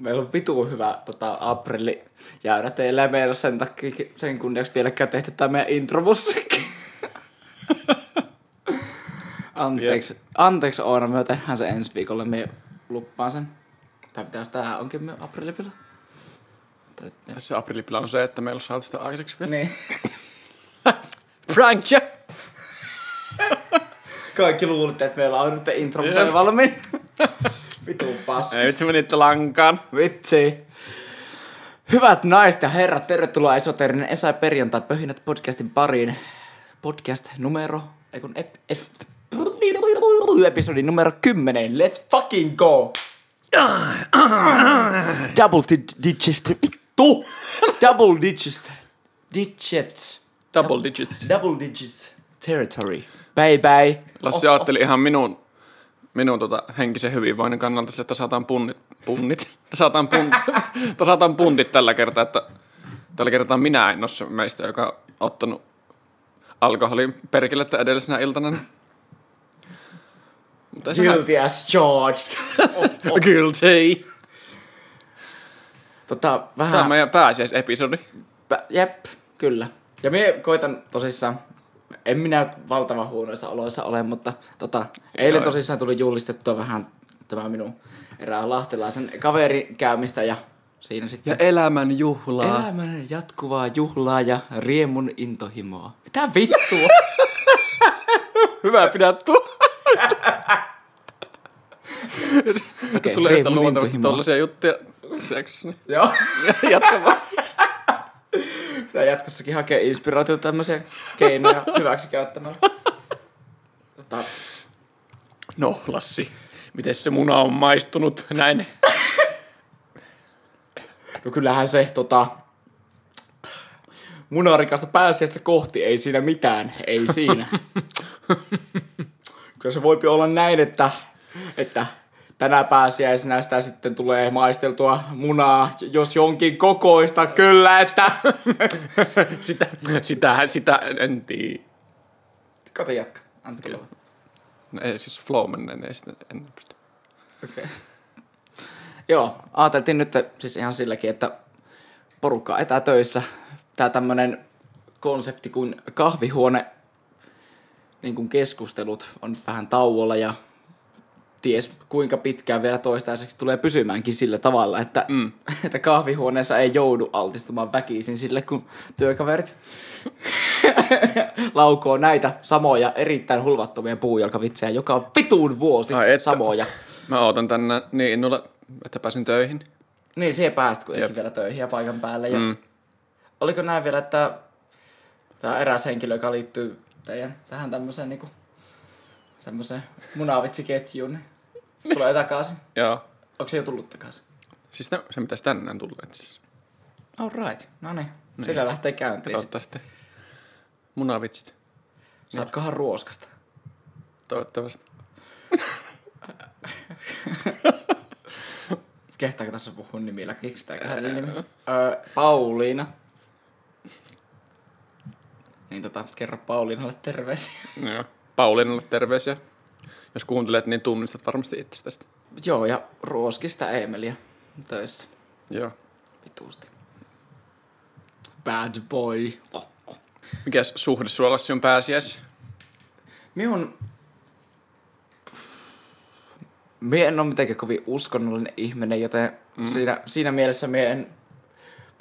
Meillä on vitu hyvä tota, aprilli jäädä teille meillä on sen takia sen kunniaksi vieläkään tehty tämä meidän intromusiikki. anteeksi, anteeksi Oona, me tehdään se ensi viikolla, me luppaan sen. Tai mitäs tää onkin me aprillipila? Tai- Se aprillipila on se, että meillä on saatu sitä aikaiseksi vielä. Niin. Prank! Kaikki luulitte, että meillä on nyt intro, valmiin. Vitu paska. Ei vitsi menitte lankaan. Vitsi. Hyvät naiset ja herrat, tervetuloa esoterinen Esa ja perjantai pöhinät podcastin pariin. Podcast numero, ei kun ep, ep, episodi numero 10. Let's fucking go! Double di- digits, vittu! Double digits, digits, Double digits. double digits territory. Bye bye. Lassi ajatteli ihan minun, minun tota henkisen hyvinvoinnin kannalta sille, että tasataan punnit, punnit, tasataan, pun, tasataan puntit tällä kertaa, että tällä kertaa minä en ole se meistä, joka on ottanut alkoholin perkelettä edellisenä iltana. Mutta Guilty as charged. haittaa. Guilty. tota, vähän... Tämä on meidän pääsiäisepisodi. Pä- Jep, kyllä. Ja me koitan tosissaan, en minä valtavan huonoissa oloissa ole, mutta tota, eilen tosissaan tuli julistettua vähän tämä minun erään lahtelaisen kaverin käymistä ja siinä sitten Ja elämän juhlaa. elämän jatkuvaa juhlaa ja riemun intohimoa. Mitä vittua? Hyvä. Okei, Jos tulee intohimoa. tollaisia juttuja seksissä, niin Joo. jatka vaan. Pitää jatkossakin hakea inspiraatiota tämmöisiä keinoja hyväksi käyttämällä. Tota, No, Lassi, miten se muna on maistunut näin? No kyllähän se tota, munarikasta pääsiäistä kohti, ei siinä mitään, ei siinä. Kyllä se voipi olla näin, että, että tänä pääsiäisenä sitä sitten tulee maisteltua munaa, jos jonkin kokoista, kyllä, että... Sitä, sitähän, sitä, en tiedä. Kato jatka, antaa tulla. No, ei siis flow menneen, ei sitä, en pysty. Okay. Joo, ajateltiin nyt siis ihan silläkin, että porukka etätöissä. Tää tämmönen konsepti kuin kahvihuone niin kuin keskustelut on nyt vähän tauolla ja ties kuinka pitkään vielä toistaiseksi tulee pysymäänkin sillä tavalla, että, mm. että kahvihuoneessa ei joudu altistumaan väkisin sille, kun työkaverit laukoo näitä samoja erittäin hulvattomia puujalkavitsejä joka vituun vuosi Ai että. samoja. Mä ootan tänne niin innolla, että pääsin töihin. Niin, siihen pääsit kuitenkin Jep. vielä töihin ja paikan päälle. Ja Mm. Oliko näin vielä, että tämä eräs henkilö, joka liittyy teidän tähän tämmöiseen niinku, tämmöiseen munavitsiketjuun, niin tulee takaisin. Joo. Onko se jo tullut takaisin? Siis se, se pitäisi tänään tulla, et siis All right. No niin. Sillä lähtee käyntiin. katsotaan sitten munavitsit. Saatkohan ruoskasta? Toivottavasti. Kehtaako tässä puhua nimillä? Keksitäänkö hänen nimi? Öö, Pauliina. Niin tota, kerro Pauliinalle terveisiä. Joo. Pauliinalle terveisiä. Jos kuuntelet, niin tunnistat varmasti itsestäsi. Joo, ja ruoskista Eemeliä töissä. Joo. Vituusti. Bad boy. Mikäs suhde sulla on pääsiäis? Minun... Mie en ole mitenkään kovin uskonnollinen ihminen, joten mm. siinä, siinä mielessä mie en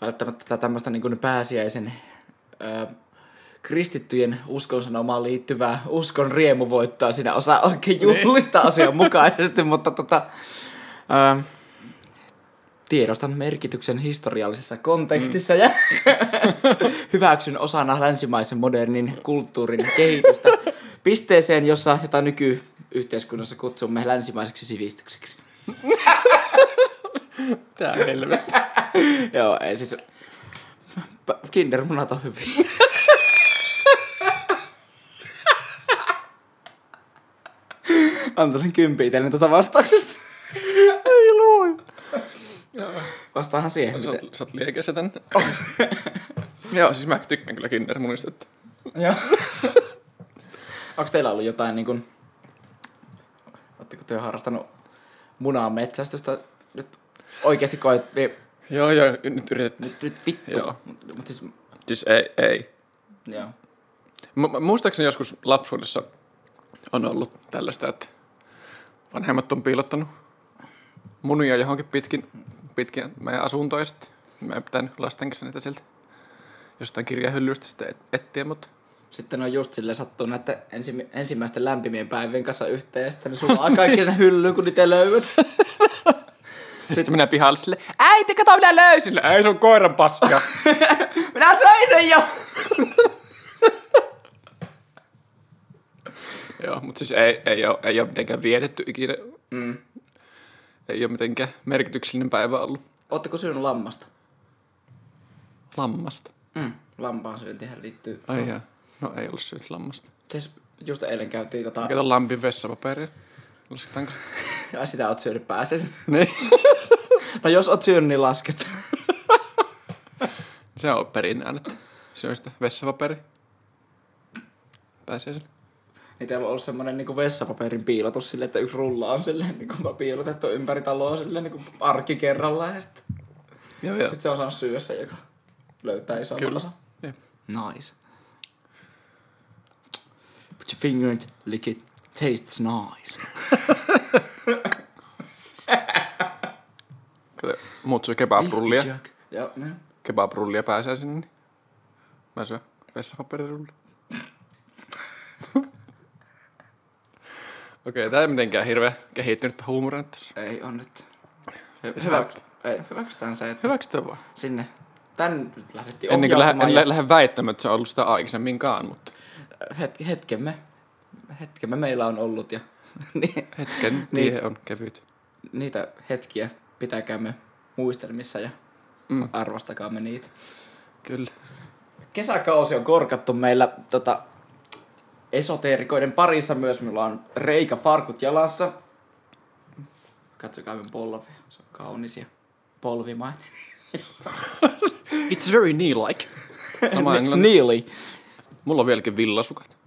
välttämättä tätä tämmöistä niin pääsiäisen ö, kristittyjen uskon sanomaan liittyvää uskon riemuvoittoa siinä osaa oikein juhlista asianmukaisesti, mutta tota, ö, tiedostan merkityksen historiallisessa kontekstissa ja hyväksyn osana länsimaisen modernin kulttuurin kehitystä pisteeseen, jossa jota nykyyhteiskunnassa kutsumme länsimaiseksi sivistykseksi. Tää helvetti. Joo, ei siis... Kindermunat on hyviä. Antaisin kympi itselleni tuosta vastauksesta. Ei luo. Vastaahan siihen. Sä Miten... sä oot liekessä tän. Joo, siis mä tykkään kyllä kindermunista. Että... Joo. Onko teillä ollut jotain niin kuin... Oletteko te harrastanut munan metsästystä nyt Oikeesti koet, niin, Joo, joo, nyt yritet. nyt, nyt vittu. Joo. Mut, mut siis, Siis ei, ei. joo. Mu- muistaakseni joskus lapsuudessa on ollut tällaista, että vanhemmat on piilottanut munia johonkin pitkin, pitkin meidän asuntoja sitten. Meidän pitänyt lasten kanssa niitä sieltä jostain kirjahyllystä sitten et- etsiä, mutta Sitten on just silleen sattuu näiden ensi, ensimmäisten lämpimien päivien kanssa yhteen ja sitten ne sulaa kaikki sen hyllyyn, kun niitä löydät. sitten minä pihalle sille, äiti, kato minä löysin. Ei, se on koiran paska. Minä söin sen jo! Joo, mutta siis ei, ei, ole, ei ole mitenkään vietetty ikinä. Mm. Ei ole mitenkään merkityksellinen päivä ollut. Ootteko syönyt lammasta? Lammasta. Mm. Lampaan syöntihän liittyy. Ai jaa. No ei ollut syöty lammasta. Siis just eilen käytiin tota... Kato lampin vessapaperia. Lasketaanko? Ja sitä oot syönyt pääseen. Niin. No jos oot syönyt, niin lasket. Se on perinnään, että syö sitä vessapaperi. Pääsee sen. Niin teillä on ollut semmonen niinku vessapaperin piilotus silleen, että yksi rulla on silleen niinku piilotettu ympäri taloa silleen niinku arki kerrallaan ja sitten Joo, joo. sit se on saanut syödä sen, joka löytää iso Kyllä. osa. Jep. Nice. Put your finger in it, lick it, tastes nice. Kato, muut syö kebabrullia. Kebabrullia pääsee sinne. niin Mä syön vessapaperirullia. Okei, tää ei mitenkään hirveä kehittynyt huumoria tässä. Ei on nyt. Hy- Hyvä. Ei, hyväksytään se, että Hyväksytään vaan. sinne tän nyt lähdettiin Ennen kuin lähden, ohjautumaan en ja lä- lähde väittämään, että se on ollut sitä aikaisemminkaan, mutta het, hetkemme, hetkemme meillä on ollut ja niin, hetken Niin. tie on kevyt. niitä hetkiä pitäkäämme muistelmissa ja Mm. arvostakaamme niitä. Kyllä. Kesäkausi on korkattu meillä tota, esoteerikoiden parissa myös. Minulla on reikä farkut jalassa. Katsokaa minun polvea. Se on kaunis ja polvimainen. It's very knee-like. Sama. Neely. Mulla on vieläkin villasukat.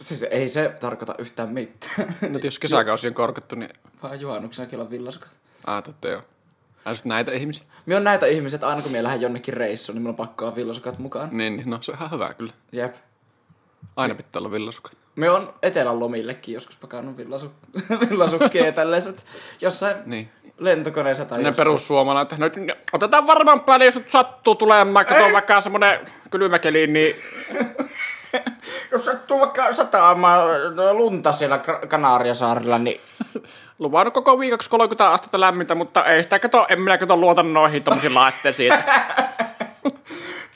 Siis ei se tarkoita yhtään mitään. No jos kesäkausi on korkattu, niin... Vaan juhannuksenakin on villasukat. Ah, totta joo. Sit näitä ihmisiä? Me on näitä ihmisiä, että aina kun me lähden jonnekin reissuun, niin mulla on pakko olla villasukat mukaan. Niin, niin, no se on ihan hyvä kyllä. Jep. Aina pitää olla villasukat. Me on etelän lomillekin joskus pakannut villasu- villasukkia tällaiset jossain Niin. lentokoneessa tai Ne jossain. perussuomalainen, että no, no, otetaan varmaan päälle, jos nyt sattuu tulemaan, kato vaikka semmonen kylmäkeli, niin Jos sattuu vaikka sataamaan no, lunta siellä Kanariasaarilla, niin luvannut koko viikoksi 30 astetta lämmintä, mutta ei sitä kato, en minä kato luota noihin tommosiin laitteisiin.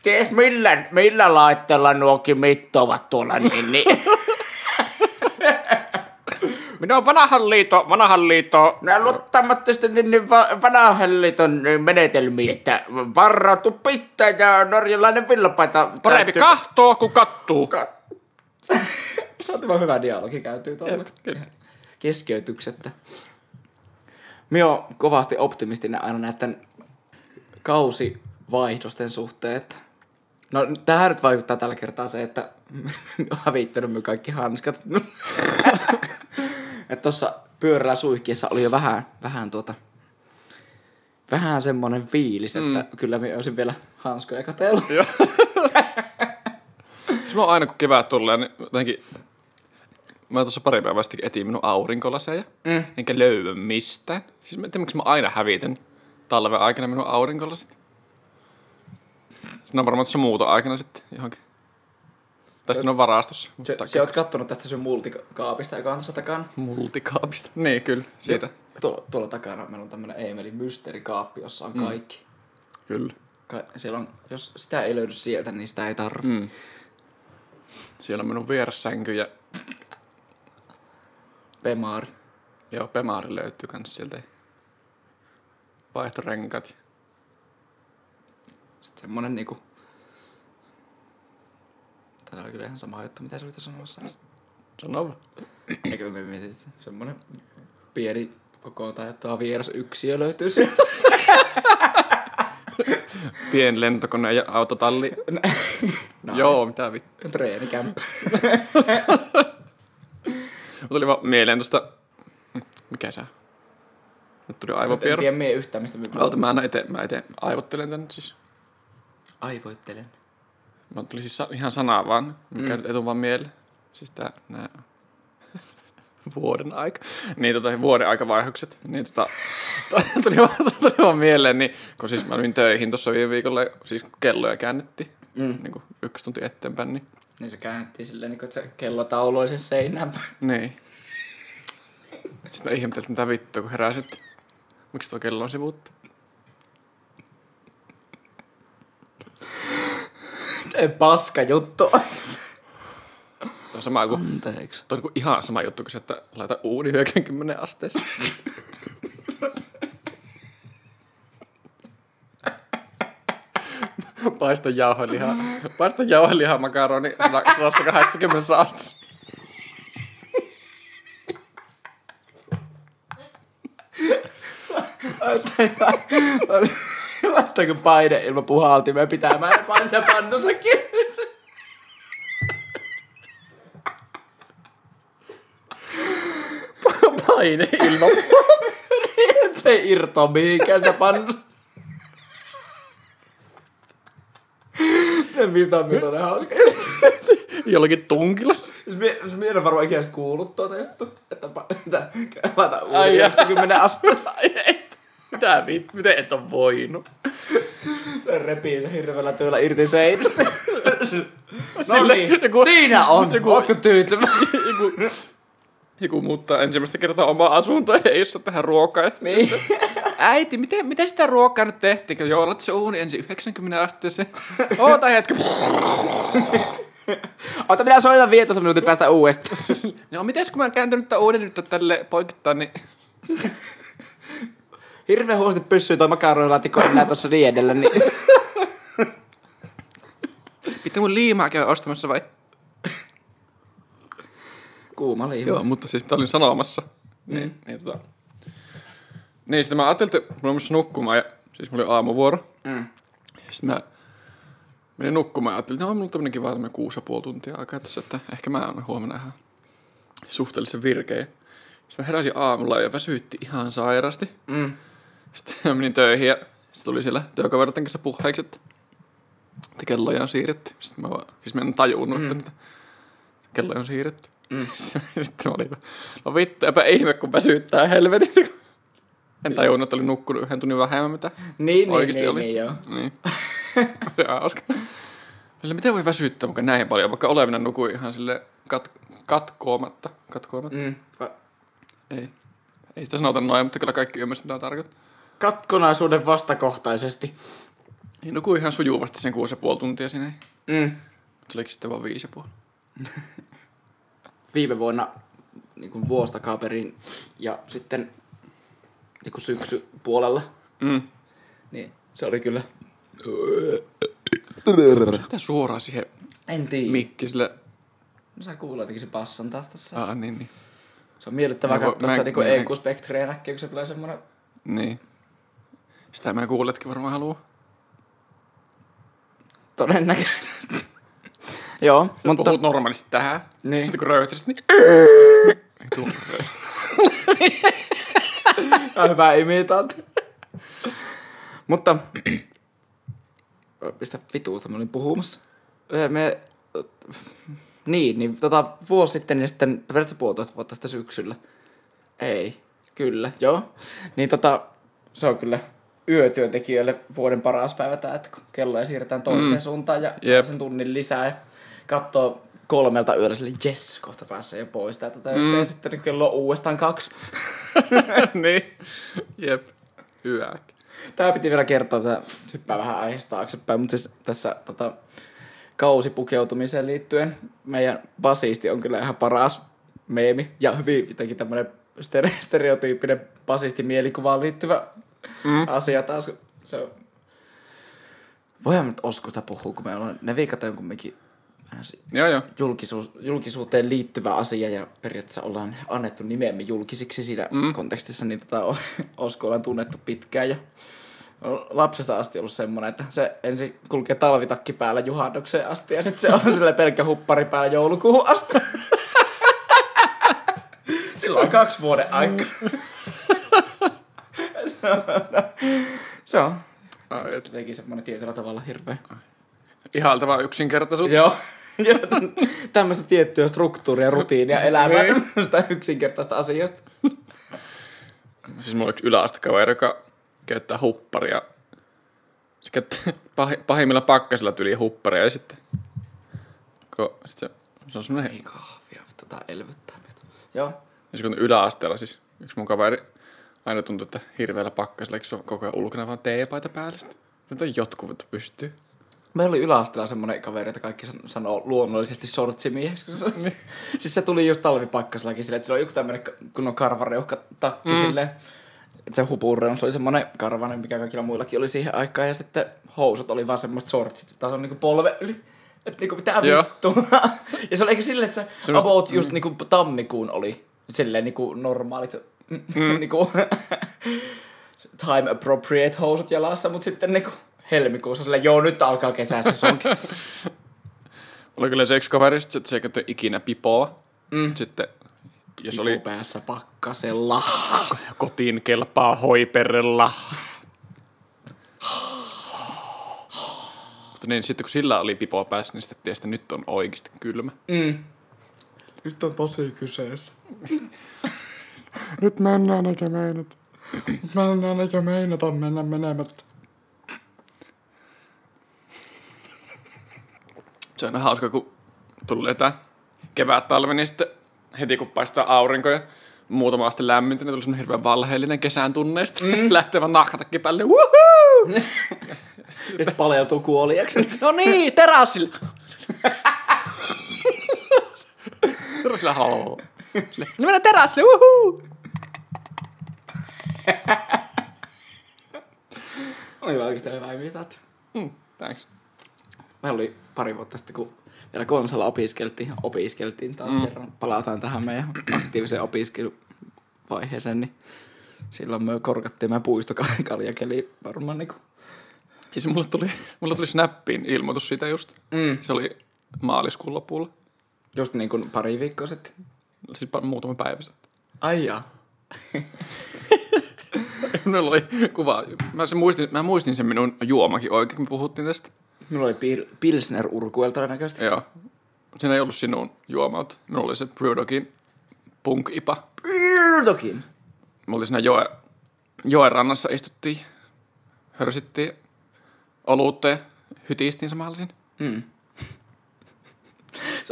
Ties millä, millä laitteella nuokin mittovat tuolla, niin, niin. Minä on vanhan liito, vanhan liito. Nämä luottamattomasti niin, niin va- vanhan liiton menetelmiä, että varautu pitää ja norjalainen villapaita. Parempi täytyy- kahtoo kuin kattuu. Saativan hyvä dialogi käytyy tuolla. Keskeytyksettä. Minä on kovasti optimistinen aina näiden kausivaihdosten suhteen, että No tähän nyt vaikuttaa tällä kertaa se, että on hävittänyt me kaikki hanskat. että tuossa pyörällä suihkiessa oli jo vähän, vähän tuota, vähän semmonen fiilis, että mm. kyllä minä olisin vielä hanskoja katsellut. Se on aina kun kevät tulee, niin jotenkin... Mä tuossa pari päivää sitten etin minun aurinkolaseja, mm. enkä löydy mistään. Siis mä en tiedä, miksi mä aina hävitän talven aikana minun aurinkolasit. Sitten on varmaan tuossa muuta aikana sitten johonkin. Ne on varastossa. Se, se oot kattonut tästä sun multikaapista, joka on tuossa takana. Multikaapista. Niin, kyllä, siitä. Tuolla, tuolla takana meillä on tämmönen Eemelin mysteerikaappi, jossa on kaikki. Kyllä. Ka- siellä on, jos sitä ei löydy sieltä, niin sitä ei tarvi. Mm. Mm. Siellä on minun viersänky ja Pemaari. joo, Pemaari löytyy kans sieltä. Vaihtorenkat. Semmonen niinku... Täällä oli kyllä ihan sama juttu, mitä sä olit sanomassa. Sano vaan. Eikö me mietit, että semmonen pieni kokoon taittaa vieras yksiö löytyy sieltä. Pien lentokone ja autotalli. nice. Joo, mitä vittu. Treenikämppä. Mut tuli vaan mieleen tosta... Mikä se on? Nyt tuli En aivopierro. tiedä mie yhtään, mistä me Ota, mä ite, mä ite aivottelen tän siis. Aivoittelen. Mä tuli siis ihan sanaa vaan, mikä mm. etu vaan mieleen. Siis tää, nää vuoden aika. Niin tota, vuoden aikavaihokset. Niin tota, tuli, vaan, tuli vaan mieleen, niin kun siis mä olin töihin tuossa viime viikolla, siis kelloja käännettiin, Mm. niin kuin yksi tunti eteenpäin, niin, Niin se käännettiin silleen, niin kuin, että se kellotaulu oli sen seinään. niin. Sitten mä ihmeteltiin mitä vittua, kun heräsit. Miksi tuo kello on sivuttu? Paska juttu. Tuo on sama kuin, Anteeksi. tuo on niin ihan sama juttu kuin se, että laita uuni 90 asteessa. Paista jauhelihaa. Paista jauhelihaa makaroni 180 asteessa. Laittaako paine ilman puhaltimeen pitämään pannussa kiinni? Paine ilman. Se ei irtoa mihinkään sitä pannusta. Mistä on mitoinen hauska. Jollakin tunkilla. Siis mie, siis mie en varmaan ikinä kuullut tuota juttu. Että, pa- että laita Ai uuden jaa. 90 asteessa. Ai ei. Mitä vit? Miten et on voinut? Repii se hirveellä työllä irti seinästä. no Sille- niin, joku- siinä on. joku- Ootko tyytyväinen? Joku, joku muuttaa ensimmäistä kertaa omaa asuntoa ja ei saa tähän ruokaa. niin. Äiti, miten, miten sitä ruokaa nyt tehtiin? Joo, laitat se uuni ensin 90 asteeseen. Oota hetki. Ota minä soitan 15 minuutin päästä uudestaan. No mites kun mä oon kääntänyt tämän uuden nyt tälle poikittain, niin Hirveän huonosti pyssyy toi makaronilaatikko enää tuossa niin edellä, niin... pitää mun liimaa käydä ostamassa vai? Kuuma liima. Joo, mutta siis mitä olin sanomassa. Niin, mm. niin, tota. niin sitten mä ajattelin, että mulla on nukkumaan ja siis mulla oli aamuvuoro. Mm. Sitten mä menin nukkumaan ja ajattelin, että no, mulla on tämmönen kiva tämmönen kuusi ja puoli tuntia aikaa tässä, että ehkä mä oon huomenna ihan suhteellisen virkeä. Sitten mä heräsin aamulla ja väsyytti ihan sairasti. Mm. Sitten mä menin töihin ja sitten tuli siellä työkaveritten kanssa puheeksi, että, että kelloja on siirretty. Sitten mä vaan, siis mä en tajunnut, mm. että se kelloja on siirretty. Mm. Sitten mä olin, no vittu, epä ihme, kun väsyttää helvetin. En tajunnut, että olin nukkunut yhden tunnin vähemmän, mitä Niin, niin, oikeasti niin, oli. niin, joo. Niin. Se hauska. Sille, miten voi väsyttää mukaan näin paljon, vaikka olevina nukui ihan sille kat, katkoamatta. Katkoamatta. Mm. Ei. Ei sitä sanota noin, mutta kyllä kaikki ymmärsivät, mitä tarkoittaa. Katkonaisuuden vastakohtaisesti. Niin nukui ihan sujuvasti sen kuusi ja puoli tuntia siinä. Ei. Mm. Se olikin sitten vaan viisi ja puoli. Viime vuonna niin kuin vuosta kaperin ja sitten niin kuin syksy puolella, Mm. niin se oli kyllä... Mitä suoraan siihen En tiedä. mikki sille... No sä kuulee jotenkin se passan taas tossa. Ah, niin, niin. Se on miellyttävää katsoa sitä niinku mä- EQ-spektriä näkee, kun se tulee semmonen... Niin. Sitä mä kuuletkin varmaan haluaa. Todennäköisesti. Joo, Mutta... mutta... Puhut normaalisti tähän. Niin. Sitten kun röyhtäisit, niin... Ei tuu. Ja hyvä imitaatio. Mutta... Mistä vituusta mä olin puhumassa? Öö, Me... Niin, niin tota, vuosi sitten, niin sitten periaatteessa puolitoista vuotta sitten syksyllä. Ei, kyllä, joo. Niin tota, se on kyllä yötyöntekijöille vuoden paras päivä tää, että kun kelloja siirretään toiseen mm. suuntaan ja Jep. sen tunnin lisää ja katsoo kolmelta yöllä sille, jes, kohta pääsee jo pois täältä töistä mm. ja sitten kello on uudestaan kaksi. niin. Jep. Yäk. Tää piti vielä kertoa, että hyppää vähän aiheesta taaksepäin, mutta siis tässä tota, kausipukeutumiseen liittyen meidän basisti on kyllä ihan paras meemi ja hyvin jotenkin tämmönen stere- stereotyyppinen basisti mielikuvaan liittyvä mm. asia taas. Se on... Voihan nyt Oskusta puhua, kun me ollaan, ne viikat on kumminkin vähän si- Joo, joo. julkisuus, julkisuuteen liittyvä asia ja periaatteessa ollaan annettu nimemme julkisiksi siinä mm. kontekstissa, niin tota, o- Osku ollaan tunnettu pitkään ja lapsesta asti ollut semmoinen, että se ensin kulkee talvitakki päällä juhannukseen asti ja sitten se on sille pelkkä huppari päällä joulukuuhun asti. Silloin on kaksi vuoden aikaa. Se on Ai, et. jotenkin semmoinen tietyllä tavalla hirveä. Ihailtava yksinkertaisuutta. Joo. Joo, tämmöistä tiettyä struktuuria, rutiinia elämää, Niin. tämmöistä yksinkertaista asiasta. Siis mulla on yksi yläastekaveri, joka käyttää hupparia. Se käyttää pahi, pahimmilla pakkasilla tyli hupparia ja sitten... Ko, sit se, se on semmonen... Ei kahvia, tota elvyttää nyt. Joo. Ja se kun yläasteella siis yksi mun kaveri aina tuntuu, että hirveällä pakkasilla, eikö se ole koko ajan ulkona vaan teepaita päällä? Mutta jotkut pystyy. Meillä oli yläasteella semmoinen kaveri, että kaikki san- sanoo luonnollisesti sortsimieheksi. se- siis se tuli just talvipakkasellakin silleen, että sillä on joku tämmöinen kunnon karvareuhka takki mm. silleen. Että se hupurreus oli semmoinen karvanen, mikä kaikilla muillakin oli siihen aikaan. Ja sitten housut oli vaan semmoista shortsit, taas on niinku polve yli. Että niinku mitä Joo. vittua. ja se oli eikä silleen, että se Semmosta- about just niinku tammikuun oli silleen niinku normaalit mm. niinku time appropriate housut jalassa, mutta sitten niinku helmikuussa silleen, joo nyt alkaa kesäsesonki. Mulla oli kyllä se yksi kaveri, että se ei ikinä pipoa. Mm. Sitten, jos oli oli päässä pakkasella. kotiin kelpaa hoiperella. Mutta niin, sitten kun sillä oli pipoa päässä, niin sitten tiesi, että nyt on oikeasti kylmä. Mm. Nyt on tosi kyseessä. Nyt mennään eikä meinat. Mennään eikä meinata mennä menemättä. Se on hauska, kun tulee tää kevät talvi, niin sitten heti kun paistaa aurinko ja muutama aste lämmintä, niin tuli semmonen hirveän valheellinen kesän tunneista. Mm. Lähtee vaan nahkatakki päälle. Woohoo! Ja sitten paljautuu kuoliaksi. no niin, terassille. terassille haloo. No mennään terassille, woohoo! Oli oikeastaan hyvä imitaatio. Mm, thanks. Meillä oli pari vuotta sitten, kun vielä konsalla opiskeltiin, opiskeltiin taas mm. kerran. Palataan tähän meidän aktiiviseen opiskeluvaiheeseen, niin silloin me korkattiin meidän puistokaljakeli varmaan niinku. Siis mulla tuli, mulla tuli Snappiin ilmoitus siitä just. Mm. Se oli maaliskuun lopulla. Just niin kuin pari viikkoa sitten. Siis muutama päivä sitten. Ai jaa. Minulla oli kuva. Mä, se muistin, mä muistin sen minun juomakin oikein, kun me puhuttiin tästä. Minulla oli pil- Pilsner Urkuel todennäköisesti. Joo. Siinä ei ollut sinun juomaut. Minulla oli se Brewdogin punk-ipa. Tokin. Me oltiin siinä joe, joen rannassa istuttiin, hörsittiin olutta ja hytistiin samalla siinä. Mm.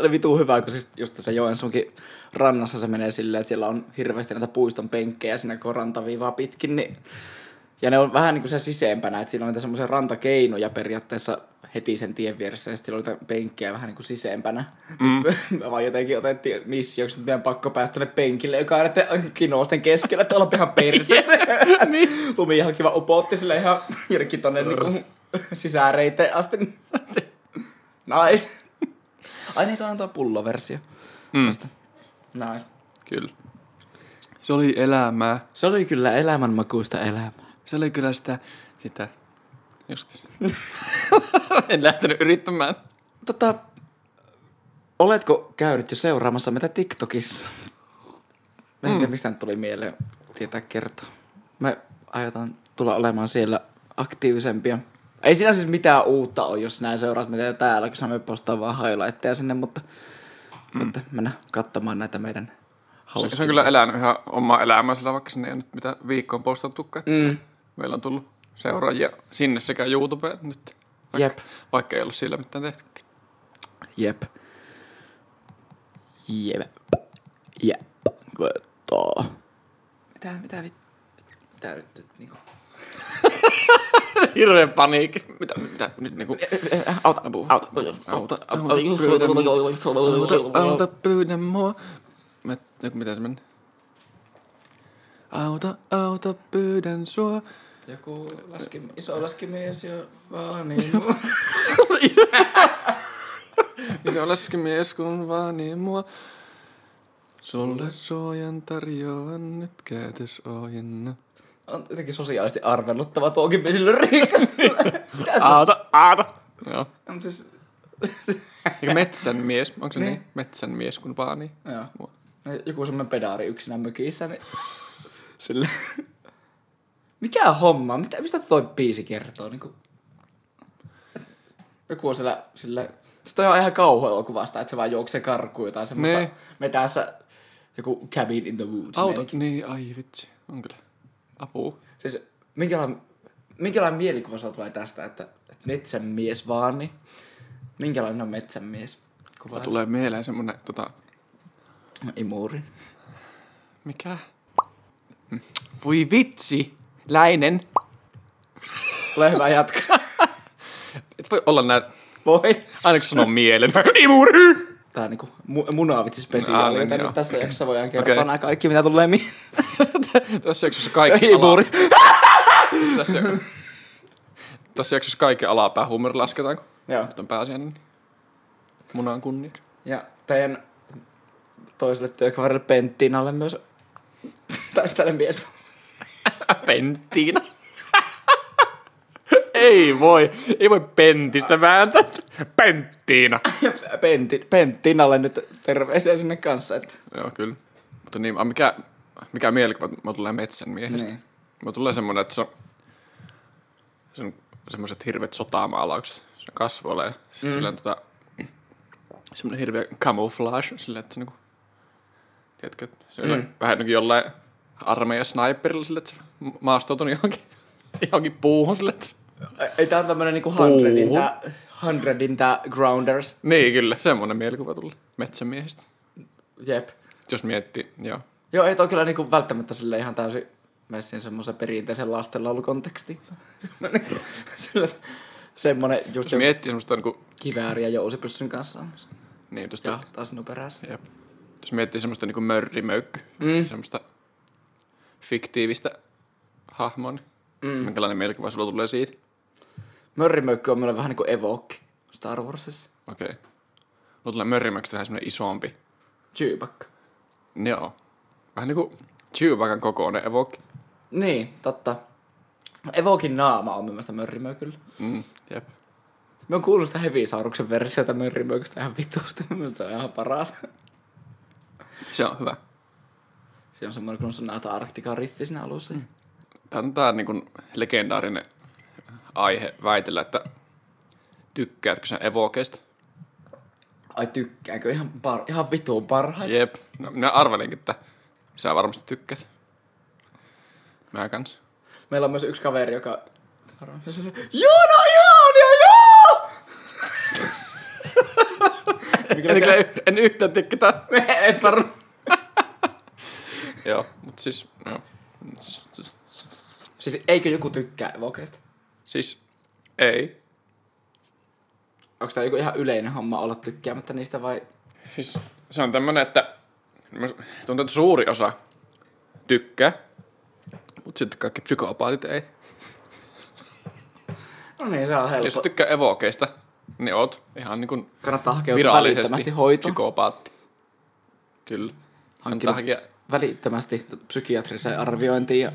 Se oli vitu hyvä, kun siis just tässä Joensuunkin rannassa se menee silleen, että siellä on hirveästi näitä puiston penkkejä siinä kun rantaviivaa pitkin, niin ja ne on vähän niin kuin se siseempänä, että siinä on niitä semmoisia rantakeinoja periaatteessa heti sen tien vieressä, ja sitten siellä on niitä penkkejä vähän niin kuin siseempänä. Mm. Me vaan jotenkin otettiin missioksi, että meidän pakko päästä tänne penkille, joka on näiden kinousten keskellä, että ollaan ihan perseessä. niin. Lumi ihan kiva upotti sille ihan jonnekin tonne niin kuin sisäreiteen asti. nice. Ai niin, tuo on tuo pulloversio. Mm. Tästä. Nice. Kyllä. Se oli elämää. Se oli kyllä elämänmakuista elämää. Se oli kyllä sitä, sitä, just. en lähtenyt yrittämään. Tota, oletko käynyt jo seuraamassa meitä TikTokissa? Mä en tiedä, mistä nyt tuli mieleen tietää kertoa. Me aiotaan tulla olemaan siellä aktiivisempia. Ei siinä siis mitään uutta ole, jos näin seuraat mitä täällä, kun saamme postaa vaan highlightteja sinne, mutta mm. että mennä katsomaan näitä meidän Se, hauskoja. se on kyllä elänyt ihan omaa elämää sillä, vaikka sinne ei nyt mitä viikkoon postattukaan. Mm. Mm. Meillä on tullut seuraajia sinne sekä YouTubeen nyt. Vaikka, Jep. vaikka ei ollut sillä mitään tehty. Jep. Jep. Jep. Vetoo. Mitä, mitä, mit, mitä nyt, nyt niinku... Hirveä paniikki. Mitä, mitä, nyt niinku... Auta, Apu. auta, Auta, auta, pyydä Auta, auta, pyydä mua. Mä, joku, miten se meni? Auta, auta, pyydän sua. Joku laski, iso laskimies ja vaan niin. Iso laskimies, kun vaanii mua. Sulle suojan tarjoan nyt käytös ojenna. On jotenkin sosiaalisesti arveluttava tuokin. Mitä se Auta, auta. Joo. on? Siis, Eikö metsän mies? Onko se niin? Niin. Metsän mies, kun vaanii? joo. Mua. Joku semmonen pedaari yksinä mökissä, niin sille Mikä homma? Mitä, mistä toi biisi kertoo? Niin kuin... Joku on siellä, sillä... Se toi on ihan kauhuelokuvasta, että se vaan juoksee karkuun jotain semmoista. Me tässä joku cabin in the woods. Auto, meininki. niin, ai vitsi, on kyllä. Apua. Siis minkälainen, minkälainen mielikuva sulla tulee tästä, että, että metsän mies vaan, niin minkälainen on metsän mies? Kuva tulee mieleen semmonen, tota, Imuri. mikä? Voi vitsi, läinen. Ole hyvä jatkaa. Et voi olla näin, Voi. aina kun sanon mielen. Imuri! Tää on niinku mu- Aa, niin, joten joo. nyt tässä jaksossa voidaan kertoa Okei. nämä kaikki, mitä tulee mieleen. Tässä jaksossa kaikki Imuri. ala... Tässä, tässä jaksossa kaikki alapää huumori lasketaan, kun Joo. nyt on pääsiäinen. niin Munan kunniaksi. Ja teidän toiselle työkaverille Penttinalle myös taistele mies. Penttiina. ei voi, ei voi pentistä vääntää. Penttiina. Pentti, Penttinalle nyt terveisiä sinne kanssa. Että. Joo, kyllä. Mutta niin, mikä, mikä mielikuva, mulla tulee metsän miehestä. Niin. Mulla tulee semmonen, että se on, se on semmoiset hirveät sotamaalaukset. Se kasvoilla ja sit mm. sillä on tota, semmonen hirveä camouflage, sillä että se niinku, tiedätkö, että se on Mm. vähän niin kuin jollain armeijan sniperilla sillä, että se ma- maastoutunut johonkin, johonkin puuhun sillä, että Ei tää on tämmönen niinku hundredin tää, hundredin tää grounders. niin kyllä, semmonen mielikuva tuli metsämiehestä. Jep. Jos miettii, joo. Joo, ei toi kyllä niinku välttämättä sille ihan täysin mene siinä semmoisen perinteisen lastenlaulukontekstiin. Sillä semmonen just Jos miettii semmoista niinku, kivääri ja jousipyssyn kanssa niin tosta, Ja taas sinun perässä. Jep. Jos miettii semmoista niinku mörrimöykky, Mm. mm. semmoista fiktiivistä hahmoa, niin Mm. minkälainen mielikuva sulla tulee siitä? Mörrimöykky on mulle vähän niinku evokki Star Warsissa. Okei. Okay. Mulla tulee mörrimöykkystä vähän semmoinen isompi. Chewbacca. Joo. Vähän niinku Chewbacan kokoinen evokki. Niin, totta. Evokin naama on mun mielestä mörrimöikyllä. Mm, jep. Me on kuullut sitä Hevisauruksen versiosta mörrimöikystä ihan vitusti. Mielestäni se on ihan paras. Se on hyvä. Siinä on semmoinen, kun on sun Arktikan riffi siinä alussa. Mm. Tämä on tää niinku legendaarinen aihe väitellä, että tykkäätkö sä evokeista? Ai tykkäänkö? Ihan, par- ihan vituun parhaita. Jep. No, minä arvelinkin, että sä varmasti tykkäät. Mä kans. Meillä on myös yksi kaveri, joka... Joo, no ihania, joo! En, kyllä, en yhtään tykkää. Et varmaan. Joo, mutta siis, joo. Siis, eikö joku tykkää evokeista? siis ei. Onko tämä joku ihan yleinen homma olla tykkäämättä niistä vai... Siis se on tämmönen, että tuntuu, että suuri osa tykkää, mutta sitten kaikki psykopaatit ei. No niin, se on Jos helppo. sä tykkää evokeista, niin oot ihan niin kuin Kannattaa hakeutua virallisesti välittömästi hoitoon. psykopaatti. Kyllä. Hankkinut hakea välittömästi psykiatriseen arviointiin ja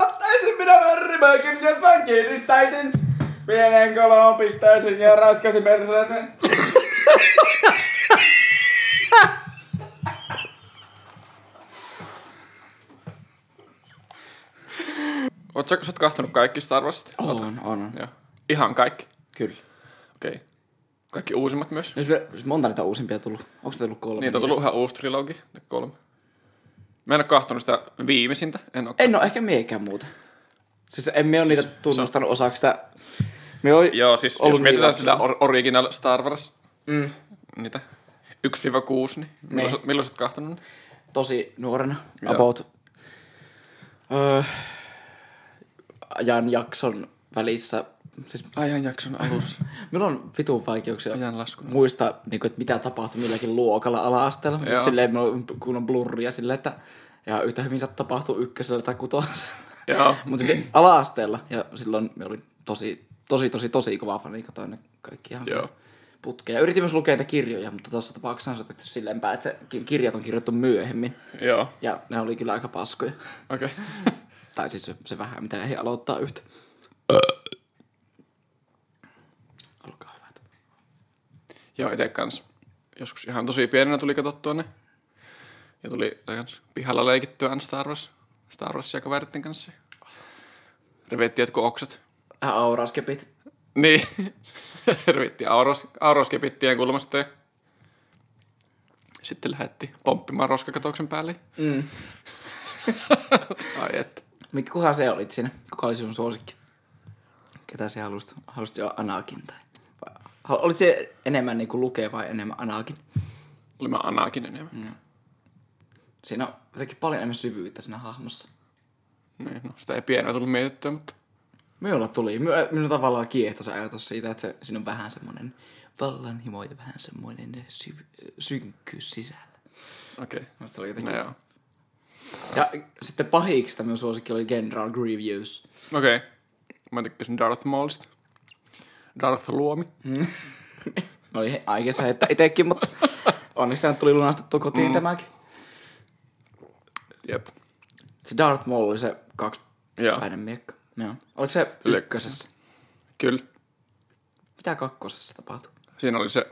Ottaisin minä verrimöikin, jos vain kiinnistäisin. Pienen kolon pistäisin ja raskaisin perseeseen. Oot sä, sä oot kahtonut kaikki Star Warsista? On, on, on. Joo. Ihan kaikki? Kyllä. Okei. Okay. Kaikki uusimmat myös? Jos me, jos monta niitä uusimpia tullut? Onko se tullut kolme? Niin, on tullut ihan uusi trilogi, ne kolme. Mä en oo kahtonut sitä viimeisintä. En oo En oo ehkä miekään muuta. Siis en me oo niitä tunnustanut osaksi sitä... Me on Joo, siis jos mietitään niin sitä or- original Star Wars, Mm. niitä 1-6, niin milloin, sä, milloin sä oot kahtonut ne? tosi nuorena. Joo. About öö, ajan jakson välissä. Siis Ajan jakson alussa. Meillä on vitun vaikeuksia Ajan laskuna. muistaa, niin kuin, että mitä tapahtui milläkin luokalla ala-asteella. Joo. Silleen, on kun on blurria silleen, että ja yhtä hyvin saattaa tapahtua ykkösellä tai kutosella. Joo. Mutta siis ala-asteella, ja silloin me oli tosi, tosi, tosi, tosi kova fani, katsoin ne kaikki ihan Joo. putkeen. Ja yritin myös lukea niitä kirjoja, mutta tuossa tapauksessa on se tehty silleen päin, että se ki- kirjat on kirjoittu myöhemmin. Joo. Ja ne oli kyllä aika paskoja. Okei. Okay. tai siis se, se vähän, mitä ei aloittaa yhtä. Olkaa hyvät. Joo, itse kans joskus ihan tosi pienenä tuli katsottua ne. Ja tuli kans pihalla leikittyä Star Wars, Star Warsia kaveritten kanssa. Revettiin jotkut oksat. Äh, auraskepit. Niin. Revittiin auros, auroskipittien kulmasta sitten lähdettiin pomppimaan roskakatoksen päälle. Mm. Ai että. Mikä, kuka se olit siinä? Kuka oli sun suosikki? Ketä se halusit? Halusit jo Anakin tai? vai- Olit se enemmän niinku lukee vai enemmän Anakin? Oli mä Anakin enemmän. Siinä on jotenkin paljon enemmän syvyyttä siinä hahmossa. Niin, no, sitä ei pienellä tullut mietittyä, mutta Minulla tuli, my- minun tavallaan kiehtoi se ajatus siitä, että se, siinä on vähän semmoinen vallanhimo ja vähän semmoinen syv- synkkyys sisällä. okei. Minusta Se oli jotenkin... No joo. Ja sitten pahiksista minun suosikki oli General Grievous. Okei. Mä tykkäsin Darth Maulista. Darth Luomi. No oli aikeessa heittää itekin, mutta onneksi tuli lunastettua kotiin mm. tämäkin. Jep. Se Darth Maul oli se kaksi Joo. päinen miekka. Joo. Oliko se ykkösessä? Kyllä. Mitä kakkosessa tapahtui? Siinä oli se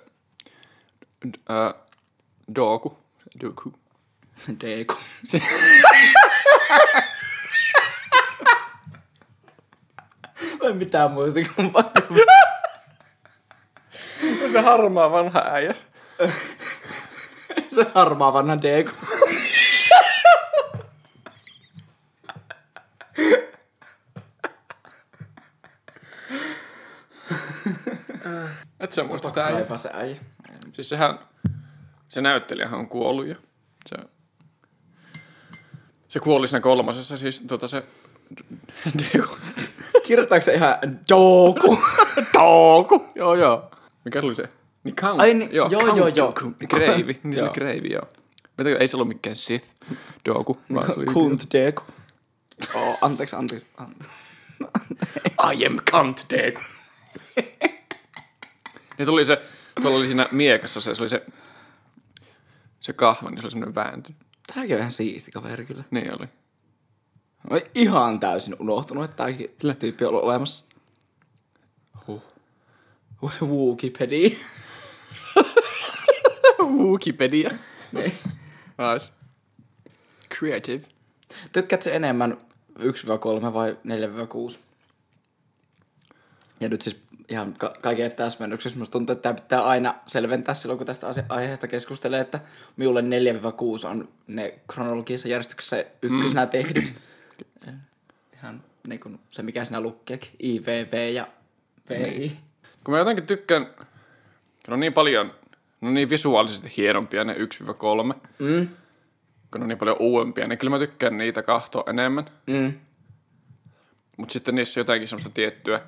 ää, Doku. Doku. Deku. Ei mitään muista, kun Se harmaa vanha äijä. se harmaa vanha Deku. Sä muista sitä äijä. Se äijä. Siis sehän, se näyttelijähän on kuollut jo. Se, se kuoli siinä kolmasessa, siis tota se... Kirjoittaako se ihan Doku? Doku. Joo, joo. Mikä se oli se? Niin Count. Ai niin, joo, Count joo, joo. Dooku. Kreivi. Niin se Joo. oli kreivi, joo. Tiedän, ei se ollut mikään Sith Doku, vaan se oli... Kunt Deku. Oh, anteeksi, anteeksi. anteeksi. I am Count Deku. Niin tuli se, tuolla oli siinä miekassa se, se oli se, se kahva, niin se oli semmoinen vääntö. Tääkin on ihan siisti kaveri kyllä. Niin oli. Mä ihan täysin unohtunut, että tääkin tyyppi on ollut olemassa. Huh. Wikipedia. Wikipedia. Niin. Nice. Creative. Tykkäätkö enemmän 1-3 vai 4-6? Ja nyt siis ihan ka- kaikille täsmennyksessä musta tuntuu, että tämä pitää aina selventää silloin, kun tästä aiheesta keskustelee, että minulle 4-6 on ne kronologisessa järjestyksessä ykkösenä mm. tehdyt. Ihan niin kuin se, mikä siinä lukkeekin. I, V, V ja V, I. Kun mä jotenkin tykkään, on niin paljon, ne on niin visuaalisesti hienompia ne 1-3, Mm. kun ne on niin paljon uudempia, niin kyllä mä tykkään niitä kahtoa enemmän. Mm. Mutta sitten niissä on jotakin semmoista tiettyä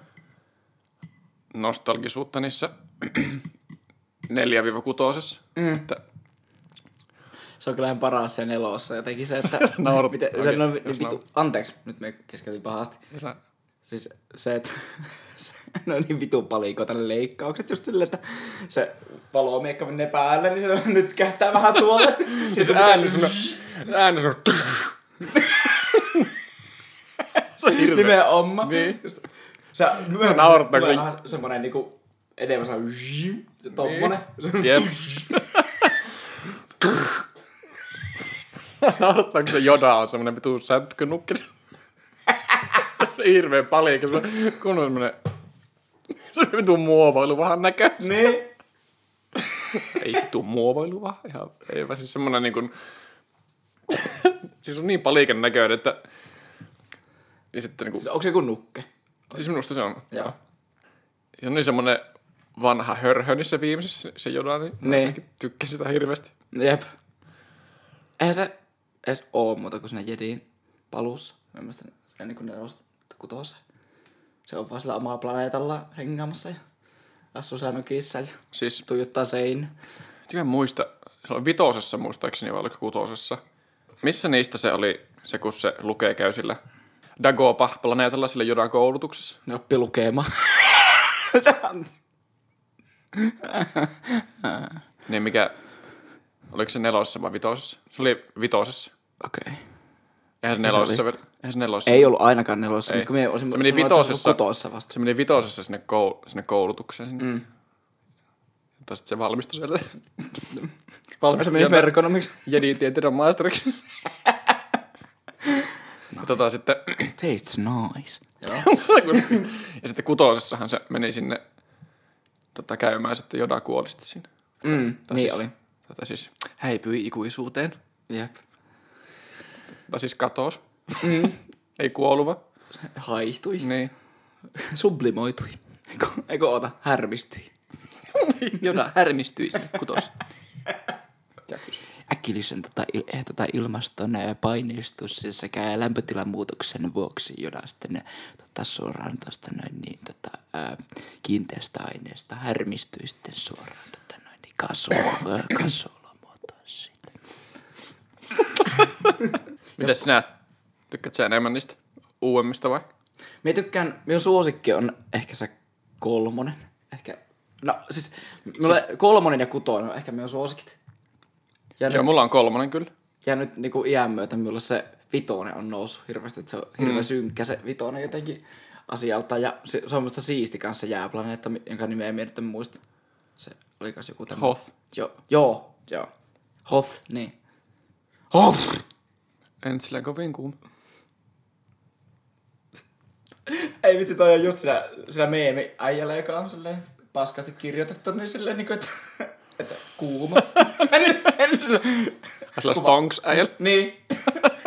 nostalgisuutta niissä 4-6. Mm. Että, Se on kyllä ihan paras sen elossa jotenkin se, että... Naurat miten, se, no, niin, vitu, naurat. anteeksi, nyt me keskeytin pahasti. sä, Siis se, että ne on niin vitu palikoita ne leikkaukset just silleen, että se valomiekka menee päälle, niin se nyt kähtää vähän tuollaista. siis ääni sun, ääni sun, se on hirveä. Nimenomaan. Niin. Just, se, naurattaa, tulee kun se- vähän semmonen niinku enemmän semmonen se tommonen. Jep. Naurattaa, kun se joda on semmonen vitu on hirveä palikka, se on kun on semmonen se on vitu muovailu vähän näkö. niin. Ei vitu muovailu vaan, ihan, ei vaan siis semmonen niin siis on niin palikan näköinen, että ja sitten niinku, Se, onko se joku nukke? Siis minusta se on. Joo. Ja on niin semmonen vanha hörhö niissä viimeisissä se joda, niin, Niin. tykkään sitä hirveästi. Jep. Eihän se edes oo muuta kuin siinä Jedin palussa. Mielestäni se on niin kuin nelosta kutossa. Se on vaan sillä omalla planeetalla hengaamassa ja asuu siellä nokissa ja Siis tuijottaa sein. Mä muista, se oli vitosessa muistaakseni vai oliko kutosessa. Missä niistä se oli se, kun se lukee käy sillä Dagopa-planeetalla sillä jodan koulutuksessa? Ne oppi lukemaan. Niin mikä, oliko se nelosessa vai vitosessa? Se oli vitosessa. Okei. Okay. Eihän se nelosessa, eihän se nelosessa. Ei ollut ainakaan nelossa, Ei. mutta me olisin Se meni se vitosessa. kutossa vasta. Se meni vitosessa sinne, koul- sinne koulutukseen. Sinne. Mm. Tai sitten se valmistui sieltä. Se valmistui meni sieltä verkonomiksi. Jedi-tieteiden maisteriksi. Ja tota sitten, Tastes nice. Ja sitten kutosessahan se meni sinne tota, käymään, sitten Joda kuoli sitten siinä. Mm, Tai niin siis, oli. Tota siis häipyi ikuisuuteen. Jep. Tai siis katosi. Mm. Ei kuollut vaan. Haihtui. Niin. Sublimoitui. Eikö, eikö oota? Härmistyi. Joda härmistyi sinne kutos. Äkillisen tota, il, eh, tota ilmaston eh, paineistus sekä lämpötilan muutoksen vuoksi, jota sitten eh, tota, suoraan tuosta noin niin tota, ää, kiinteästä aineesta härmistyi sitten suoraan tota, noin niin kasu, ää, kasolomuotoon siitä. Mites sinä? Tykkäät sä enemmän niistä uudemmista vai? Mä tykkään, minun suosikki on ehkä se kolmonen. Ehkä, no siis, mulle siis... kolmonen ja kutonen on ehkä minun suosikit. Ja Joo, nyt, mulla on kolmonen kyllä. ja nyt niin kuin iän myötä minulle se vitonen on noussut hirveästi, että se on hirveän Mm. synkkä se vitonen jotenkin asialta. Ja se, se on musta siisti kanssa jääplaneetta, jonka nimeä en nyt muista. Se oli kas joku tämmöinen. Hoth. Joo, joo, joo. Hoth, niin. Hoth! En sillä kovin kuuma. Ei vitsi, toi on just siinä, siinä meemi äijällä, joka on silleen paskasti kirjoitettu, niin silleen niinku, että, että kuuma. Sillä stonks äijällä. niin.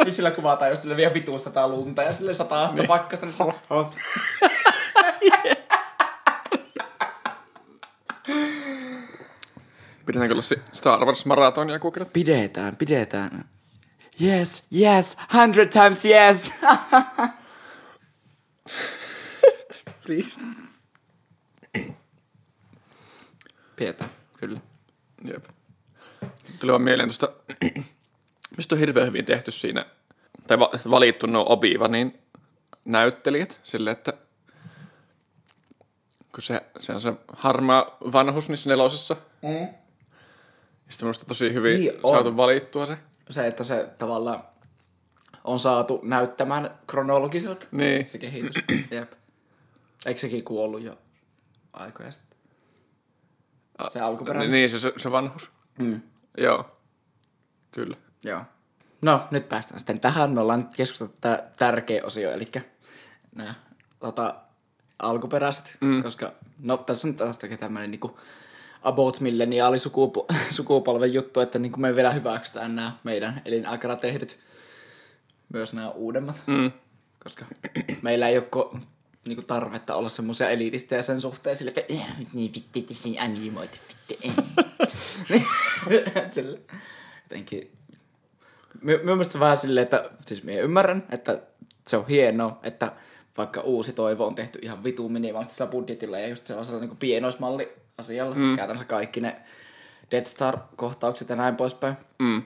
niin sillä kuvataan just sille vielä vitusta tai lunta ja sille sataa sitä pakkasta, niin se on Pidetäänkö olla Star Wars maratonia joku kerta? Pidetään, pidetään. Yes, yes, hundred times yes. Please. Pidetään, kyllä. Jep. Tuli vaan mieleen tuosta, mistä on hirveän hyvin tehty siinä, tai va- valittu nuo Obi-Wanin näyttelijät, sille että kun se, se on se harmaa vanhus niissä nelosessa. Mm. Ja sitten minusta tosi hyvin Niin niin on. saatu valittua se. Se, että se tavallaan on saatu näyttämään kronologiselta Niin. se kehitys. Jep. Eikö sekin kuollut jo aikoja sitten? Se alkuperäinen. Niin, se, se, se vanhus. Mm. Joo. Kyllä. Joo. No, nyt päästään sitten tähän. Me ollaan keskusteltu tämä tärkeä osio, eli nämä tota, alkuperäiset, mm. koska no tässä on taas tämmöinen niinku about milleniaali sukupu- sukupolven juttu, että niinku me vielä hyväksytään nämä meidän elinaikana tehdyt myös nämä uudemmat, Mm. koska meillä ei ole ko- niinku tarvetta olla semmoisia elitistejä sen suhteen sille, että "Eh, niin on animoitu, vittu. eh." Niin, sille, jotenkin My- Minun mielestä vähän silleen, että siis minä ymmärrän, että se on hienoa, että vaikka uusi toivo on tehty ihan vitu minimaalisella budjetilla ja just sellaisella niin pienoismalli asialla, mm. käytännössä kaikki ne Death Star-kohtaukset ja näin poispäin. Mm.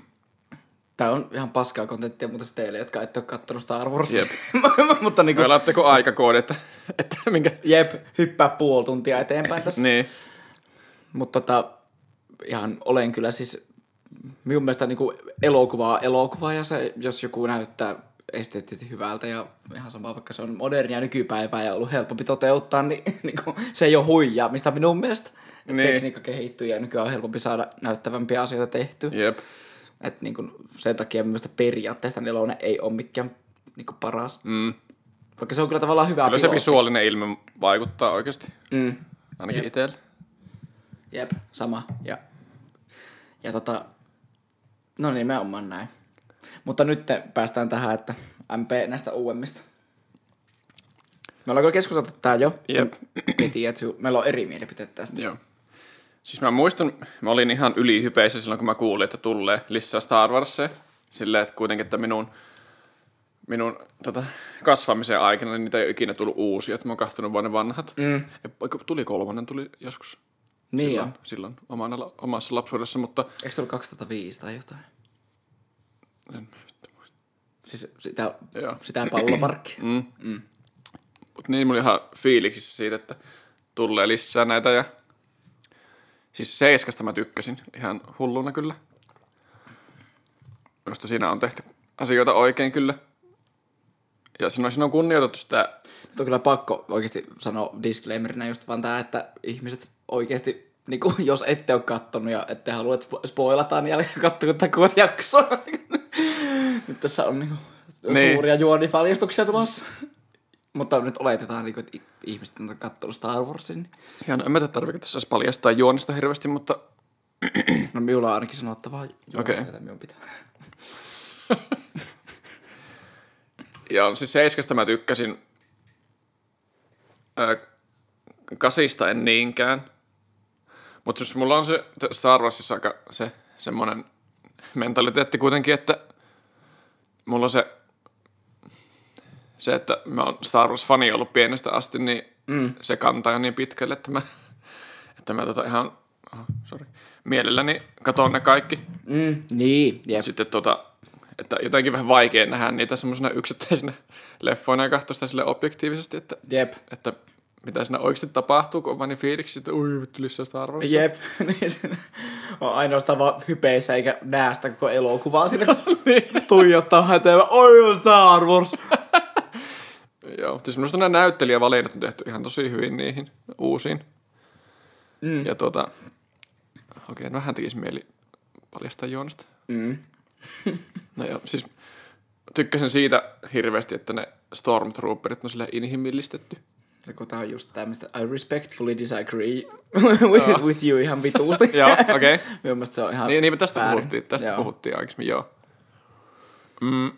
Tää on ihan paskaa kontenttia muuten teille, jotka ette ole kattonut Star Warsia. Jep. Mutta niinku, Vai laitteko aikakoodi, että, että minkä... jep, hyppää puoli tuntia eteenpäin tässä. Niin. Mutta tota, ihan olen kyllä siis minun mielestä niin elokuvaa elokuvaa ja se, jos joku näyttää esteettisesti hyvältä ja ihan sama, vaikka se on modernia nykypäivää ja ollut helpompi toteuttaa, niin, niin kuin, se ei ole huijaamista minun mielestä. Niin. Tekniikka kehittyy ja nykyään on helpompi saada näyttävämpiä asioita tehtyä. Jep. Et niin kuin, sen takia mielestä periaatteessa nelonen ei ole mikään niin kuin paras. Mm. Vaikka se on kyllä tavallaan hyvä Kyllä se pilotti. visuaalinen ilme vaikuttaa oikeasti. Mm. Ainakin Jep. Jep, sama. Ja, ja tota, no nimenomaan näin. Mutta nyt päästään tähän, että MP näistä uudemmista. Me ollaan kyllä keskusteltu tää jo. Jep. Piti, että meillä on eri mielipiteet tästä. Joo. Siis mä muistan, mä olin ihan ylihypeissä silloin, kun mä kuulin, että tulee lisää Star Warsia. Silleen, että kuitenkin, että minun, minun tota, kasvamisen aikana niin niitä ei ole ikinä tullut uusia, että mä oon kahtonut vaan ne vanhat. Mm. Ja, tuli kolmonen, tuli joskus Niin silloin, jo. silloin omana, omassa lapsuudessa, mutta Eikö se ollut 2005 tai jotain? en, Siis sitä, Joo. sitä palloparkkia. Mm. Mm. Mut niin mulla oli ihan fiiliksissä siitä, että tulee lisää näitä ja siis seiskasta mä tykkäsin ihan hulluna kyllä. Minusta siinä on tehty asioita oikein kyllä. Ja siinä on, siinä on kunnioitettu sitä, Mutta on kyllä pakko oikeasti sanoa disclaimerina just vaan tää, että ihmiset oikeasti niinku, jos ette ole kattonut ja ette halua, että spo- spoilataan, niin älkää katsoa tätä koko jaksoa. nyt tässä on niinku, Niin. suuria juonipaljastuksia tulossa. Mutta nyt oletetaan, niinku, että ihmiset on katsonut Star Warsin. niin- Ja no, en mä tiedä, tarvitse tässä paljastaa juonista hirveästi, mutta No minulla on ainakin sanottavaa juonista, okay. minun pitää. Ja siis seiskasta mä tykkäsin. Ää, kasista en niinkään. Mutta jos mulla on se Star Warsissa aika se semmoinen mentaliteetti kuitenkin, että mulla on se, se että mä oon Star Wars-fani ollut pienestä asti, niin mm. se kantaa jo niin pitkälle, että mä, että mä tota ihan, oh, sorry, mielelläni katon ne kaikki. Mm, niin, jep. Sitten tota, että jotenkin vähän vaikea nähdä niitä semmoisena yksittäisenä leffoina ja katsoa sitä sille objektiivisesti, että, Jep. että mitä siinä oikeasti tapahtuu, kun on vaan niin fiiliksi, että ui, vittu lisää Star Wars. Jep. Niin se on ainoastaan vaan hypeissä eikä näe sitä koko elokuvaa siinä. Niin. Tuijottaa häteä. Oi, on Star Wars. Joo, siis minusta nämä näyttelijävalinnat on tehty ihan tosi hyvin niihin uusiin. Mm. Ja tota, okei, no vähän tekisi mieli paljastaa juonesta. Mm. No joo, siis tykkäsin siitä hirveästi, että ne Stormtrooperit on sille inhimillistetty. Ja kun tää on just tämmöistä I respectfully disagree with, with you ihan vituusti. Joo, okei. Okay. Minun mielestä se on ihan Niin, niin me tästä väärin. puhuttiin, tästä Joo. puhuttiin aikaisemmin, joo. Mm.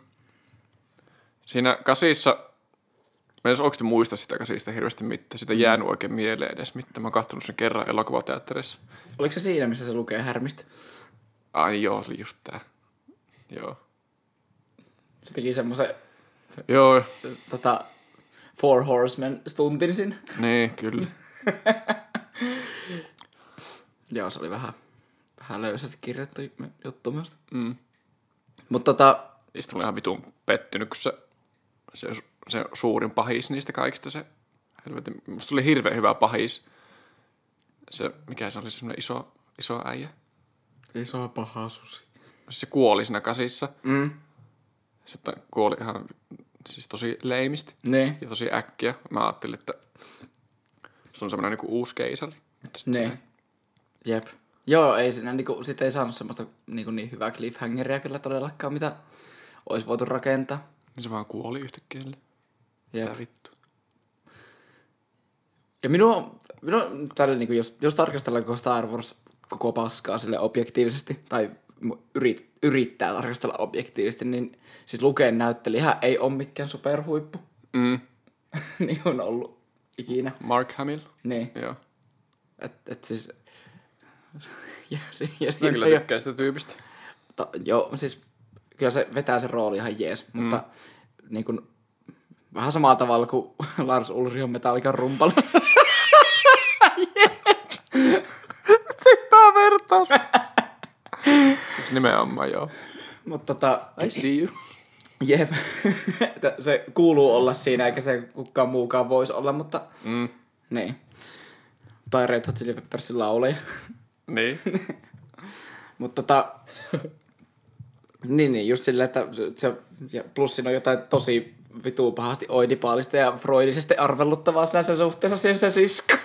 Siinä kasissa, mä en edes oikeasti muista sitä kasista hirveästi mitään, sitä jäänyt oikein mieleen edes mitään. Mä oon katsonut sen kerran elokuvateatterissa. Oliko se siinä, missä se lukee härmistä? Ai joo, oli just tää. Joo. Se teki semmoisen Joo, tota, Four Horsemen stuntin siinä. niin, kyllä. Joo, se oli vähän, vähän löysästi kirjoittu juttu myös. Mm. Mutta tota, Niistä oli ihan vitun pettynyt, kun se, se, se suurin pahis niistä kaikista, se helvetin, musta tuli hirveän hyvä pahis. Se, mikä se oli, se semmoinen iso, iso äijä. iso paha susi. Se kuoli siinä kasissa. Mm. Että kuoli ihan siis tosi leimisti Niin. ja tosi äkkiä. Mä ajattelin, että se on semmoinen niin uusi keisari. Mutta sit Niin. se, Jep. Joo, ei siinä niinku, sit ei saanut semmoista niinku niin hyvää cliffhangeria kyllä todellakaan, mitä olisi voitu rakentaa. niin se vaan kuoli yhtäkkiä. Jep. Vittu. Ja minua, minua tällä niinku, jos, jos tarkastellaan koko Star Wars koko paskaa sille objektiivisesti, tai yrit, yrittää tarkastella objektiivisesti, niin siis Lukeen näyttelijä ei ole mikään superhuippu, Mm. niin on ollut ikinä. Mark Hamill. Niin, Joo. et, et siis... Ja, si- ja Mä kyllä tykkään sitä tyypistä. Ta, joo, siis kyllä se vetää sen rooli ihan jees, mutta niin kuin, vähän samalla tavalla kuin Lars Ulrich on Metallican rumpali. Hyvä vertaus. siis nimenomaan joo. mutta tota, I see you. jep, se kuuluu olla siinä, eikä se kukaan muukaan voisi olla, mutta Mm. niin. Tai Red Hot Chili Peppersin laulaja. Niin. Mutta tota, niin, niin, just silleen, että se, ja plus siinä on jotain tosi vituu pahasti oidipaalista ja freudisesti arveluttavaa siinä sen suhteessa siihen se sisko.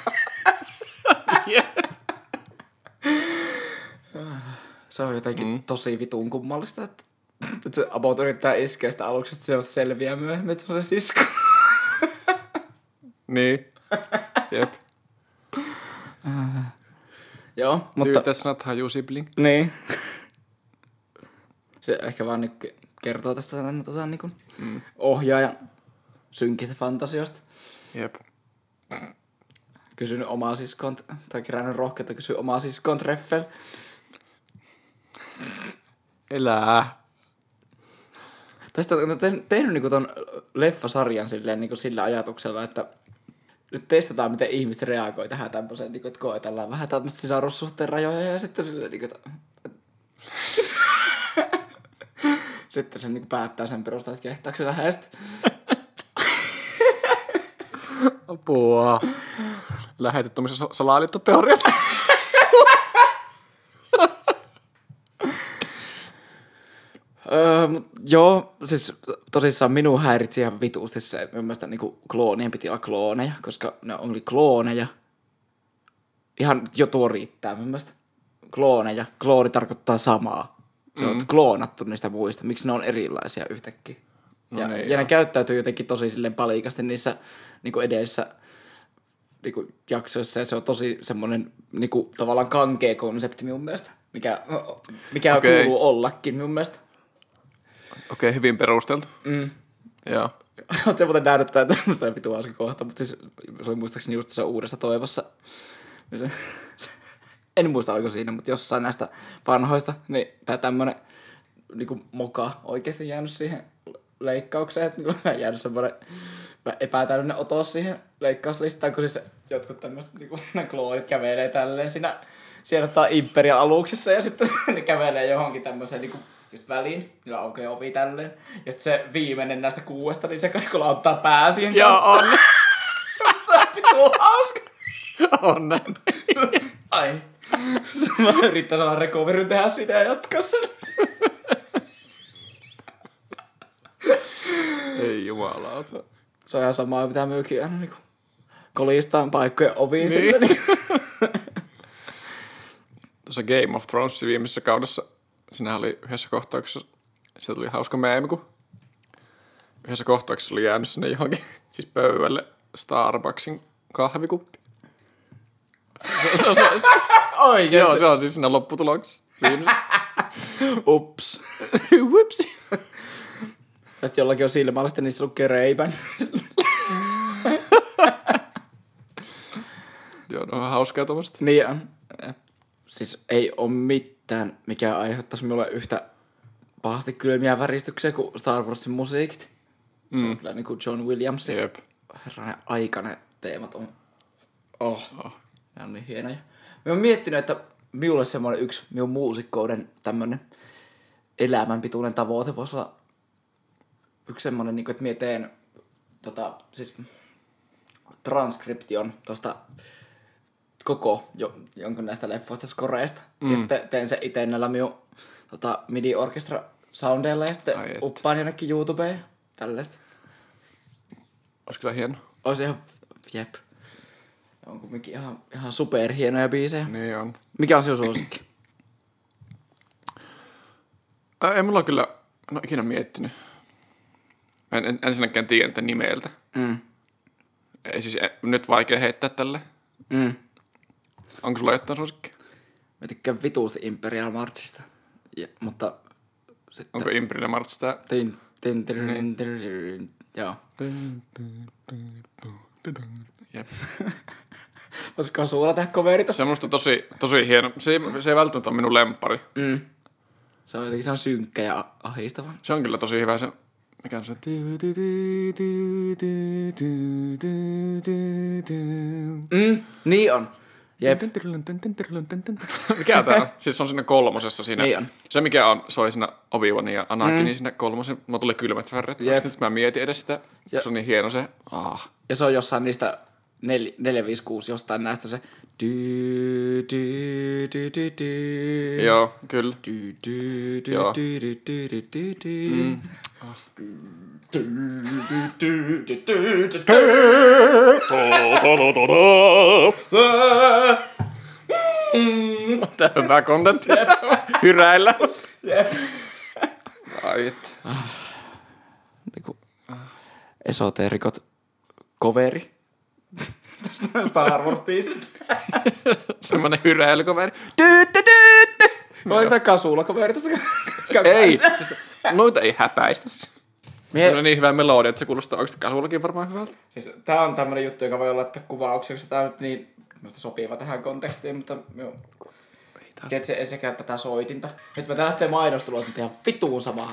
Se on jotenkin mm. tosi vitun kummallista, että, että se about yrittää iskeä sitä aluksi, että se on selviää myöhemmin, että se on se sisko. niin. Jep. Joo, Mutta... Dude, that's not how you sibling. Niin. Se ehkä vaan niinku kertoo tästä tämän, tota, niinku mm. ohjaajan synkistä fantasioista. Jep. Kysynyt omaa siskoon, tai kerännyt rohkeutta kysyä omaa siskoon treffel. Elää. Sitten on tehnyt, niinku ton leffasarjan silleen niinku sillä ajatuksella, että nyt testataan, miten ihmiset reagoi tähän tämmöiseen, niinku, että koetellaan vähän tämmöistä sisarussuhteen rajoja ja sitten silleen, niinku, että... sitten se niinku päättää sen perusteella, että kehtaako se lähestyä. Apua. Lähetit tuommoisen salaliittoteoriat. Öö, joo, siis tosissaan minun häiritsi ihan vituusti se, mun mielestä niinku kloonien piti olla klooneja, koska ne oli klooneja. ihan jo tuo riittää mun mielestä. Klooneja. Klooni tarkoittaa samaa. Se on kloonattu niistä muista. Miksi ne on erilaisia yhtäkkiä? No ja, niin, ja joo. ne käyttäytyy jotenkin tosi silleen palikasti niissä niin kuin edessä niin kuin jaksoissa. Ja se on tosi semmoinen niin kuin, tavallaan kankea konsepti mun mielestä. Mikä, mikä okay. kuuluu ollakin mun mielestä. Okei, okay, hyvin perusteltu. Mm. Joo. Oletko muuten nähnyt tää tämmöistä vitu hauska kohta, mutta siis se oli muistaakseni just se uudessa toivossa. Se- en muista oliko siinä, mutta jossain näistä vanhoista, niin tää tämmönen niinku moka oikeasti jäänyt siihen leikkaukseen, että niillä on jäänyt semmoinen epätäydellinen otos siihen leikkauslistaan, kun siis jotkut tämmöiset niinku, kloonit kävelee tälleen siinä, siellä ottaa Imperial aluksessa ja sitten ne kävelee johonkin tämmöiseen niinku, just väliin, niillä aukeaa ovi tälleen. Ja sitten se viimeinen näistä kuudesta, niin se kaikki ottaa pää siihen. Joo, on. Se on vitu hauska. on näin. Ai. Mä yrittää saada recoveryn tehdä sitä ja jatkaa sen. Ei jumalauta. Se on ihan samaa, mitä myökin aina niinku kolistaan paikkojen oviin Niin. niin. sille. Niin. Tuossa Game of Thronesin viimeisessä kaudessa, siinä oli yhdessä kohtauksessa, se tuli hauska meemi, kun yhdessä kohtauksessa oli jäänyt sinne johonkin, siis pöydälle Starbucksin kahvikuppi. Se, se, se, se, Oikeesti. joo, se on siis siinä lopputuloksessa. Ups. Whoopsi. Ja sitten jollakin on silmällä, sitten niissä lukee reipän. Joo, ne on hauskaa tuommoista. niin on. Siis ei ole mitään, mikä aiheuttaisi minulle yhtä pahasti kylmiä väristyksiä kuin Star Warsin musiikit. Se on kyllä niinku John Williamsin Jep. herranen aikainen teemat on. Oh. Oh. Ne on niin hienoja. Mä oon miettinyt, että minulle semmoinen yksi minun muusikkouden tämmönen elämänpituinen tavoite voisi olla yksi semmoinen, niin että mie teen tota, siis transkription tosta koko jo, jonkun näistä leffoista skoreista. Mm. Ja sitten teen se itse näillä minun tota, MIDI-orkestra soundeilla ja sitten Ai et. uppaan jonnekin YouTubeen ja tällaista. Olisi kyllä hieno. Olisi ihan, jep. On kumminkin ihan, ihan superhienoja biisejä. Niin on. Mikä on sinun suosikki? Ää, ei mulla kyllä, en ole ikinä miettinyt. Mä En, en ensinnäkään tiedä niitä nimeltä. Mm. Ei siis e, nyt vaikea heittää tälle. Mm. Onko sulla jotain suosikkia? Mä tykkään vituusti Imperial Marchista. Ja, mutta sitten... Onko Imprina March tää? Tin, tin, tin, tin, tin, tin, Joo. Jep. Voisikohan sulla tehdä coveri tosta? Se on musta tosi, tosi hieno. Se ei, se ei välttämättä ole minun lempari. Mm. Se on jotenkin se on synkkä ja ahistava. Se on kyllä tosi hyvä se... Mikä on se? Mm, niin on. Jep. Mikä tää on? Siis se on siinä kolmosessa siinä. Niin on. Se mikä on, soi siinä obi ja Anakin, mm. siinä kolmosen. Mä tuli kylmät väret. Jep. Nyt mä mietin edes sitä. Ja- Se on niin hieno se. Ah. Ja se on jossain niistä 4, 5, 6, jostain näistä se... Du, du, du, du, du. Joo, kyllä. Du, du, du, Joo. du, du, du, du, du, du. Mm. Du, Tää on. Hyräillä. Jep. Ai. Niinku esoteerikot coveri. Tästä Star Wars-biisistä. Semmonen hyräilykaveri. Vai tää kasulla coveri tästä? Ei. Noita ei häpäistä. Mie, Se on niin hyvä melodia, että se kuulostaa oikeasti kasullakin varmaan hyvältä. siis tää on tämmönen juttu, joka voi laittaa kuvauksia, koska tää on nyt niin sopiva tähän kontekstiin, mutta minun... Tiedätkö, en sekään tätä soitinta. Nyt mä tää lähtee mainostelua, että ihan vituun samaa.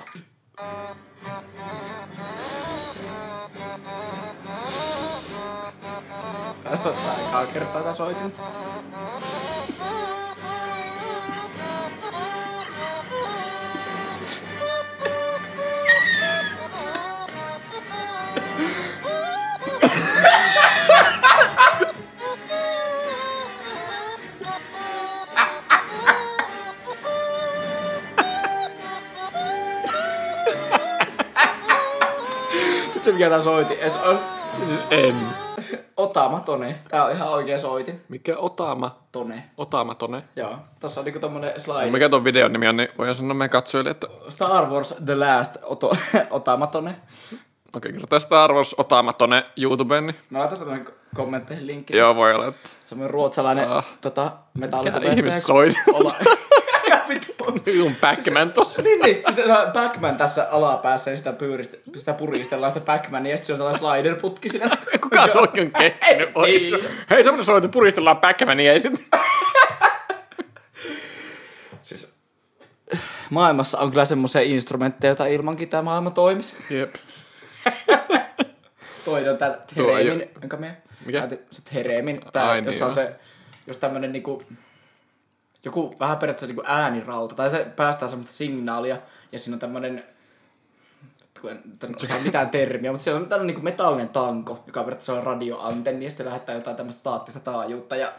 Tää soittaa ekaa kertaa tää soitinta. Se mikä tää soitin edes on. Siis en. Otama Tone. Tää on ihan oikea soitin. Mikä Otama? Tone. Otama Tone. Joo. Tossa on niinku tommonen slide. Mikä ton videon nimi on, niin voidaan sanoa meidän katsojille, että Star Wars The Last Oto, Otama Tone. okei, okay, tästä arvos Otama Tone YouTubeen, niin Mä laitan sitä kommentteihin linkki. joo, voi olla, että Semmoinen ruotsalainen Ah. tota, mikä metallitubettaja. ihmis soit. Ola... Vittu. Yun Backman tossa. niin, niin. Siis se on Backman tässä alapäässä ja sitä, pyyristä, sitä puristellaan sitä Backmania ja sitten se on sellainen slider-putki siinä. Kuka tuokin on keksinyt? Hei, semmonen soitu, puristellaan Backmania ja sitten... Siis, maailmassa on kyllä semmoisia instrumentteja, joita ilmankin tämä maailma toimisi. Jep. Toinen on ei Theremin, jonka me... Mikä? Se Theremin, tää, Ai niin, jossa on se, jos tämmönen niinku, joku vähän periaatteessa niinku äänirauta, tai se päästää semmoista signaalia, ja siinä on tämmönen, kun en osaa mitään termiä, mutta se on tämmönen niinku metallinen tanko, joka periaatteessa on radioantenni, ja sitten lähettää jotain tämmöistä staattista taajuutta, ja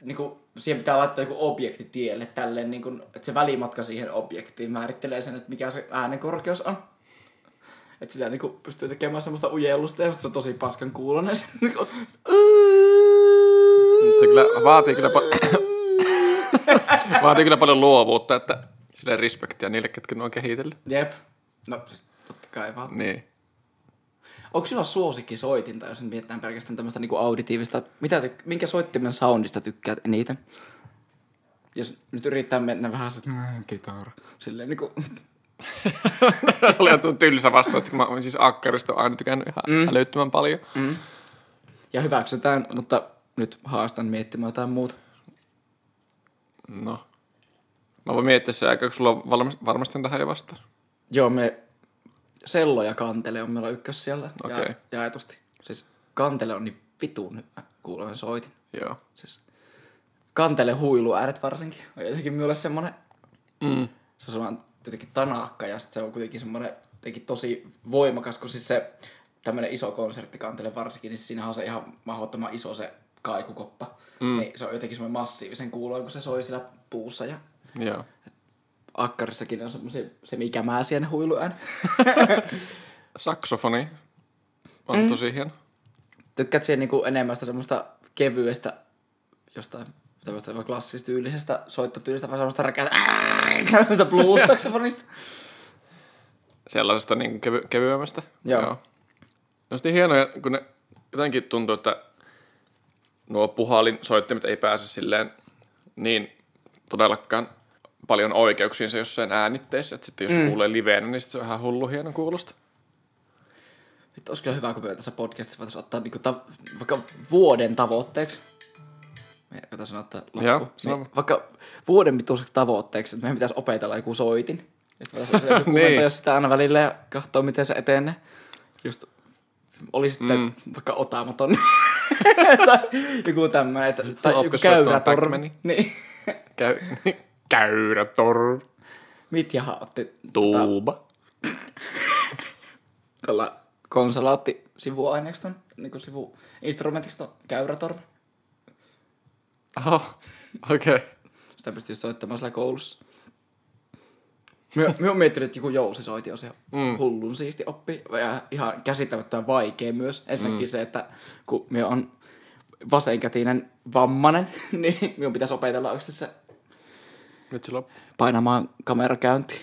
niinku, siihen pitää laittaa joku objekti tielle, tälleen, niinku, että se välimatka siihen objektiin määrittelee sen, että mikä se äänen korkeus on. Että sitä niinku pystyy tekemään semmoista ujellusta ja se on tosi paskan kuulonen. Se, niinku, Se kyllä vaatii kyllä, pa- vaatii kyllä paljon luovuutta, että sille respektiä niille, ketkä ne on kehitellyt. Jep. No siis totta kai vaan. Niin. Onko sinulla suosikki soitinta, jos nyt mietitään pelkästään tämmöistä niinku auditiivista, mitä tyk- minkä soittimen soundista tykkäät eniten? Jos nyt yrittää mennä vähän se, "Mm, kitara. Silleen niinku, Se oli ihan tylsä vastaus, kun mä oon siis akkarista aina tykännyt ihan mm. älyttömän paljon. ja hyväksytään, mutta nyt haastan miettimään jotain muuta. No. Mä voin miettiä se aika, kun sulla on valmis, varmasti on tähän jo vastaan. Joo, me Sello ja Kantele on meillä ykkös siellä. Okei. Ja, jaetusti. Siis Kantele on niin vitun hyvä kuulonen soitin. Joo. Siis Kantele huiluäänet varsinkin. On jotenkin minulle semmonen, Mm. se on semmoinen jotenkin tanakka ja sit se on kuitenkin semmonen jotenkin tosi voimakas, kun siis se tämmönen iso konsertti Kantele varsinkin, niin siinä on se ihan mahdottoman iso se kaikukoppa. Mm. Niin se on jotenkin semmoinen massiivisen kuuloin, kun se soi siellä puussa ja Joo. akkarissakin on semmoisia semikämääsiä ne huiluäänet. Saksofoni on mm. tosi hieno. Tykkäät siihen niinku enemmän sitä semmoista kevyestä, jostain tämmöistä vaikka klassistyylisestä soittotyylistä, vai semmoista räkää, semmoista blues-saksofonista. Sellaisesta niin kevy- kevyemmästä. Joo. Ne on sitten hienoja, kun ne jotenkin tuntuu, että nuo puhalin soittimet ei pääse silleen niin todellakaan paljon oikeuksiinsa jossain äänitteessä, että sitten jos mm. kuulee liveenä, niin se on ihan hullu hieno kuulosta. Nyt olisi kyllä hyvä, kun me tässä podcastissa voitaisiin ottaa niinku ta- vaikka vuoden tavoitteeksi. Me jotain sanoa, että loppu. Joo, niin, vaikka vuoden mituiseksi tavoitteeksi, että meidän pitäisi opetella joku soitin. Ja sitten voitaisiin Niin. niin. sitä aina välillä ja katsoa, miten se etenee. Just oli sitten mm. vaikka otamaton. tai joku tämmöinen, että, tai joku käyrätorvi. Niin. Käy, käyrä torv. Mitjahan otti Tuuba. tuolla konsola otti sivuaineeksi ton, niin kuin sivu instrumentista käyrätorvi. Oho, okei. Okay. Sitä pystyy soittamaan siellä koulussa. Mä oon miettinyt, että joku jousisoiti on se mm. hullun siisti oppi. Ja ihan käsittämättömän vaikea myös. Ensinnäkin mm. se, että kun mä on vasenkätinen vammanen, niin minun pitäisi opetella se Nyt se loppu. painamaan kamerakäyntiin.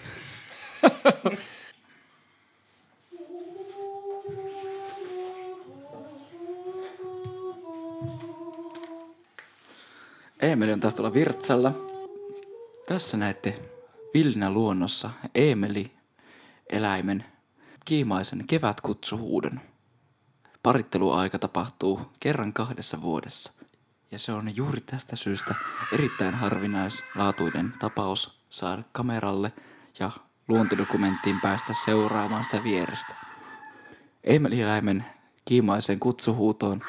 Eemeli on taas tuolla Virtsalla. Tässä näette Villinä luonnossa Eemeli eläimen kiimaisen kevätkutsuhuudon. Paritteluaika tapahtuu kerran kahdessa vuodessa. Ja se on juuri tästä syystä erittäin harvinaislaatuinen tapaus saada kameralle ja luontodokumenttiin päästä seuraamaan sitä vierestä. Eemeli-eläimen kiimaiseen kutsuhuutoon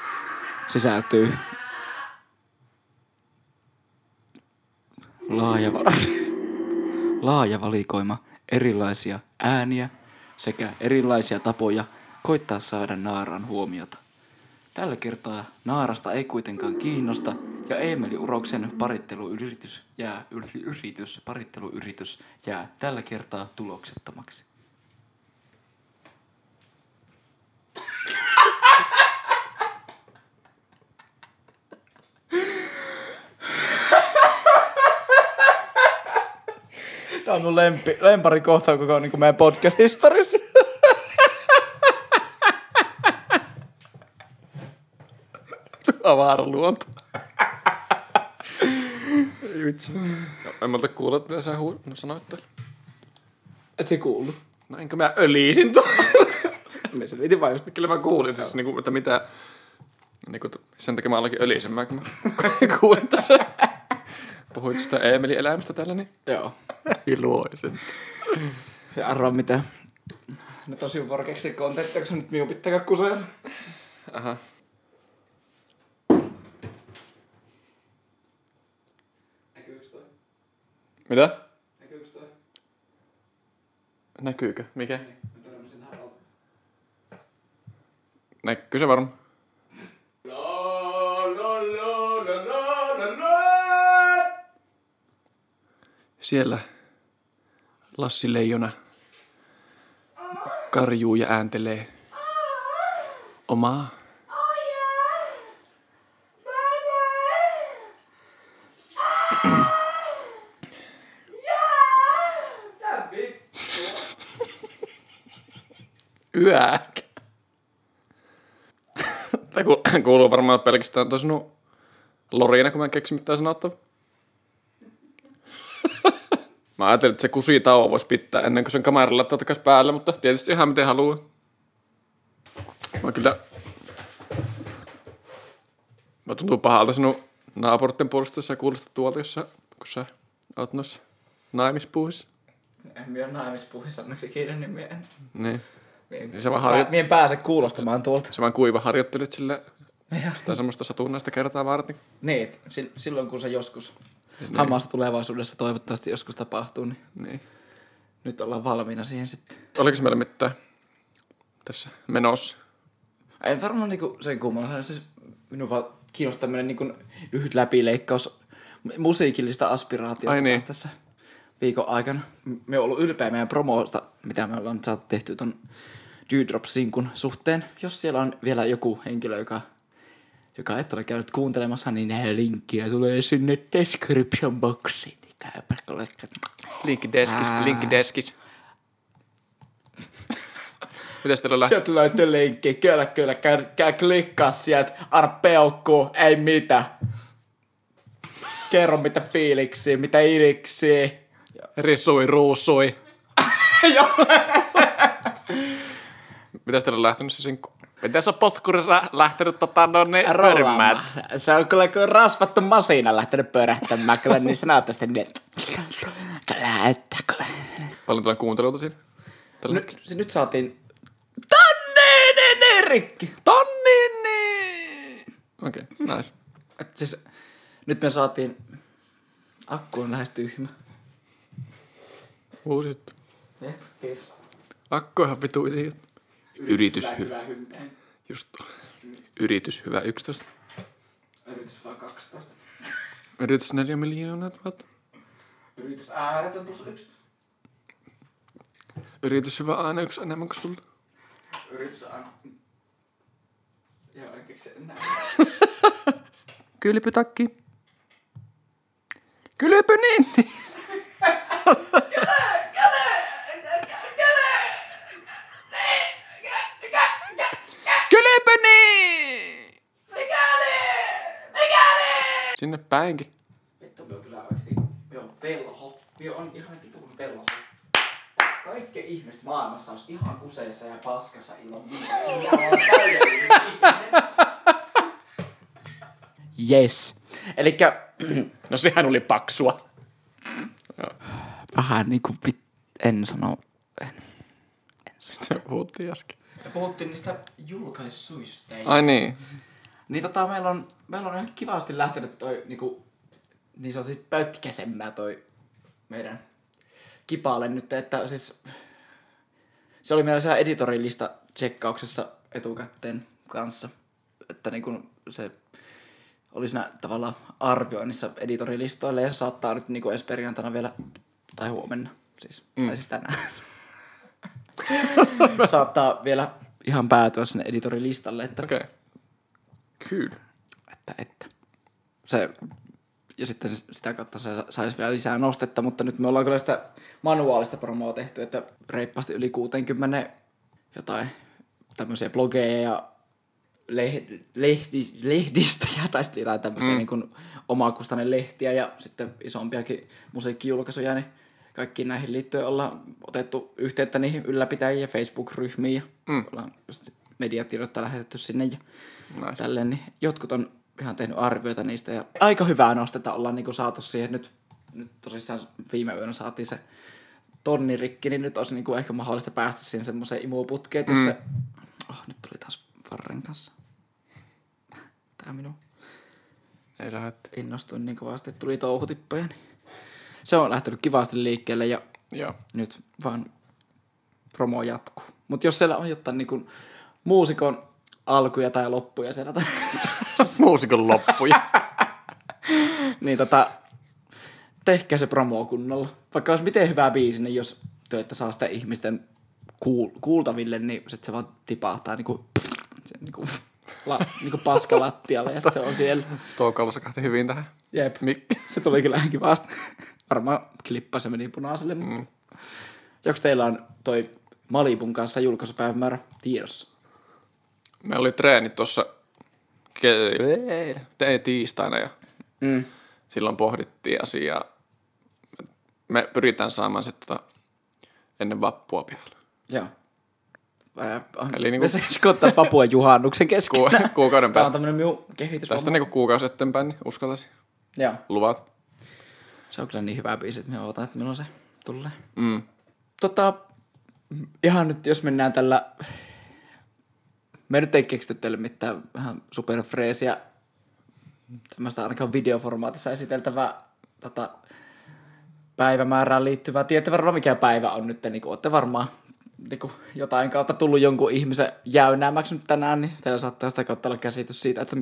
sisältyy laaja, laaja valikoima erilaisia ääniä sekä erilaisia tapoja koittaa saada naaran huomiota. Tällä kertaa naarasta ei kuitenkaan kiinnosta ja Eemeli Uroksen paritteluyritys jää, yri, yritys, paritteluyritys jää tällä kertaa tuloksettomaksi. On mun lempi, lempari kohta koko niin meidän podcast-historiassa. Ei vitsi. No, en mä kuullut, mitä sä hu- no, sanoit täällä. Et se kuullut. No enkö mä ölisin tuon? Me se vaan just. Kyllä mä kuulin siis, niinku, että mitä... Niinku, sen takia mä olenkin ölisemmä, kun mä kuulin tässä. Puhuit sitä Eemelin elämästä täällä, niin Joo. Iloisin. Ja arvaa mitä. No tosi vuoro keksiä kontenttia, kun se nyt minun pitää kusella. Aha. Näkyykö toi? Mitä? Näkyykö toi? Näkyykö? Mikä? Niin. Näkyy se varmaan. La la la la la la la. Siellä Lassi Leijona karjuu ja ääntelee omaa yääk. Tämä ku- kuuluu varmaan pelkästään tuossa sinun lorina, kun mä en keksi mitään sanottavaa. Mä ajattelin, että se kusitauo voisi pitää ennen kuin sen kameralla laittaa päälle, mutta tietysti ihan miten haluaa. Mä kyllä... Mä tuntuu pahalta sinun naapuritten puolesta, jos sä kuulostat tuolta, jos sä, kun sä oot noissa naimispuuhissa. En minä ole naimispuhissa onneksi ikinä, niin minä en, Niin. minä, Se vaan, Pää- harjo- minä en pääse kuulostamaan tuolta. se vaan kuiva harjoittelit sille Ja, sitä semmoista satunnaista kertaa varten. niin, silloin kun se joskus hamassa tulevaisuudessa toivottavasti joskus tapahtuu, niin Niin. nyt ollaan valmiina siihen sitten. Oliko meillä mitään tässä menossa? En varmaan niinku sen kummalla. Siis minun vaan kiinnostaa tämmönen niinku lyhyt läpileikkaus musiikillista aspiraatiosta Ai niin. tässä viikon aikana. Me on ollut ylpeä meidän promoosta, mitä me ollaan saatu tehty ton Dewdrop-sinkun suhteen. Jos siellä on vielä joku henkilö, joka, joka et ole käynyt kuuntelemassa, niin linkkiä tulee sinne description boxiin. Niin Käypä kollega. Linkkideskis, Ää. linkkideskis. Mitäs teillä on? Sieltä löytyy linkki. Kyllä, kyllä. Käy, käy klikkaa sieltä. Anna. Ei mitä. Kerro mitä fiiliksiä, mitä idiksiä. Rissui, ruusui. Joo. Mitäs teillä on lähtenyt se sinkku? Miten se on potkuri lähtenyt tota no ne pyörimään? Se on kyllä kuin rasvattu masina lähtenyt pörähtämään. Kyllä niin se näyttää sitten. niin- Kyllä, että kyllä. Paljon tulee kuunteluita siinä? Tällä Nyt, se nyt saatiin Tanninen rikki. Tonnini! Okei, okay, nice. Et siis, nyt me saatiin, akku on lähes tyhmä. Uusi juttu. Jep, kiitos. Akku on ihan vitu idiot. Yritys hyvä. hyvä. Just Yritys hyvä 11. Yritys vaan 12. Yritys 4 miljoonaa tuhatta. Yritys ääretön plus yksi. Yritys hyvä aina yksi enemmän kuin sulla. Yritys aina. Joo, en keksi enää. Kylpytakki. Kylpy niin. Kylpy niin. Päinkin. Vittu, me on kyllä oikeesti, me on velho. Me on ihan vitun velho. Kaikki ihmiset maailmassa olisi ihan kuseessa ja paskassa ilman ihminen. Yes. Elikkä, No sehän oli paksua. vähän niinku vit... En sano... En. Sitten puhuttiin äsken. Me puhuttiin niistä julkaisuista. Ai niin. Niin tota, meillä on, meillä on ihan kivasti lähtenyt toi niinku, niin sanotusti pötkäsemmä toi meidän kipaale nyt, että siis se oli meillä siellä editorilista tsekkauksessa etukäteen kanssa, että niinku se oli siinä tavallaan arvioinnissa editorilistoille ja se saattaa nyt niinku ensi perjantaina vielä, tai huomenna siis, mm. tai siis tänään. saattaa vielä ihan päätyä sinne editorilistalle, että. Okay. Kyllä. että, että. Se ja sitten sitä kautta se saisi vielä lisää nostetta, mutta nyt me ollaan kyllä sitä manuaalista promoa tehty, että reippaasti yli 60 jotain tämmöisiä blogeja ja leh- lehti, lehdistöjä tai sitten jotain tämmöisiä mm. niin kuin omakustainen lehtiä ja sitten isompiakin musiikkijulkaisuja, niin kaikkiin näihin liittyen ollaan otettu yhteyttä niihin ylläpitäjiin ja Facebook-ryhmiin ja mm. ollaan just mediatiedottaa lähetetty sinne ja Nice. tälleen, niin jotkut on ihan tehnyt arvioita niistä ja aika hyvää nostetta ollaan niin kuin saatu siihen. Nyt, nyt tosissaan viime yönä saatiin se tonni rikki, niin nyt olisi niin kuin ehkä mahdollista päästä siihen semmoiseen imuputkeen, että mm. se... Oh, nyt tuli taas Varren kanssa. Tää minun Ei lähdet. innostuin niin kovasti, että tuli touhutippoja. Niin se on lähtenyt kivasti liikkeelle ja Joo. nyt vaan promo jatkuu. Mutta jos siellä on jotain niin kuin muusikon alkuja tai loppuja siellä, Muusikon loppuja. niin tota, tehkää se promo kunnolla. Vaikka olisi miten hyvä biisi, niin jos te ette saa sitä ihmisten kuul- kuultaville, niin sit se vaan tipahtaa niinku, se, niinku, la, niinku paska lattialle ja sit se on siellä. Tuo kalsakahti hyvin tähän. Jep. Mikki. Se tuli kyllä ihan kivasti. Varmaan klippa se meni punaiselle, mutta... Mm. Joko teillä on toi Malibun kanssa julkaisupäivämäärä tiedossa? Meillä oli treenit tuossa ke- te- tiistaina ja Mm. silloin pohdittiin asiaa. Me pyritään saamaan se tota, ennen vappua pihalle. Joo. Eli Eli niinku- Me saisiko ottaa Papua juhannuksen kesken? Ku- kuukauden Tämä on päästä. tämmönen minun kehitys. Tästä niinku kuukausi eteenpäin, niin uskaltaisin. Joo. Luvat. Se on kyllä niin hyvä biisi, että me odotan, että milloin se tulee. Mm. Tota, ihan nyt jos mennään tällä... Me nyt ei keksitty teille mitään vähän superfreesiä, tämmöistä ainakaan videoformaatissa esiteltävää tota, päivämäärään liittyvää. Tiedätte varmaan mikä päivä on nyt, niin kuin olette varmaan niin kuin jotain kautta tullut jonkun ihmisen jäynäämäksi nyt tänään, niin teillä saattaa sitä kautta olla käsitys siitä, että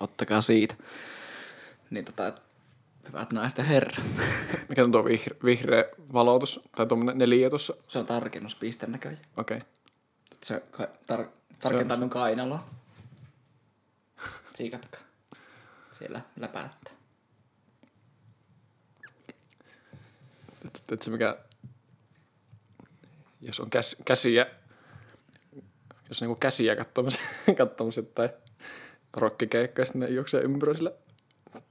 ottakaa siitä. Niin tota, hyvät naiset ja herrat. Mikä on tuo vihre- vihreä valotus? Tai tuommoinen neliö tuossa? Se on tarkennuspiste näköjään. Okei. Okay. Se tar- tarkentaa minun kainaloa. Siikatkaa. Siellä läpäättää. Tiedätkö mikä... Jos on käs, käsiä... Jos niinku käsiä katsomassa, katsomassa tai rokkikeikkaa, sitten ne juoksee ympyröisellä...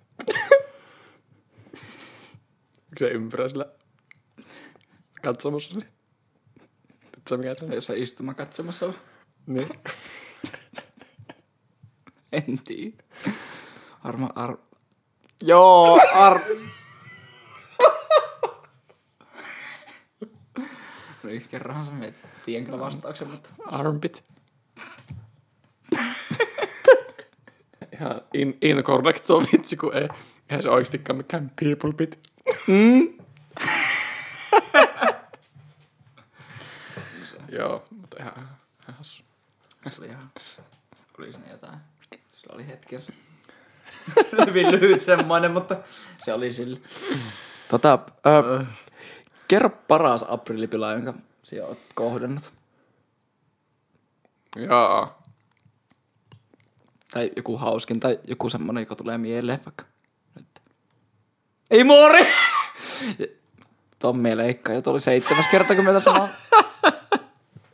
juoksee ympyröisellä katsomassa. Niin. Tiedätkö mikä se on? Jos se istuma katsomassa. Niin. En tiedä. Arma, ar... Joo, ar... Niin, kerrohan se meitä. Tiedän kyllä vastauksen, mutta... Armpit. Ihan in, incorrect tuo vitsi, kun ei, eihän se oikeastikaan mikään people bit. Joo, mutta ihan, ihan hassu. Se oli ihan... Oli siinä jotain. Sillä oli hetkensä. Hyvin lyhyt semmoinen, mutta se oli sillä. Tota, ö, kerro paras aprillipila, jonka sinä olet kohdannut. Jaa. Tai joku hauskin, tai joku semmonen, joka tulee mieleen vaikka nyt. Ei mori! Tommi leikkaa, jo tuli seitsemäs kerta, kun me tässä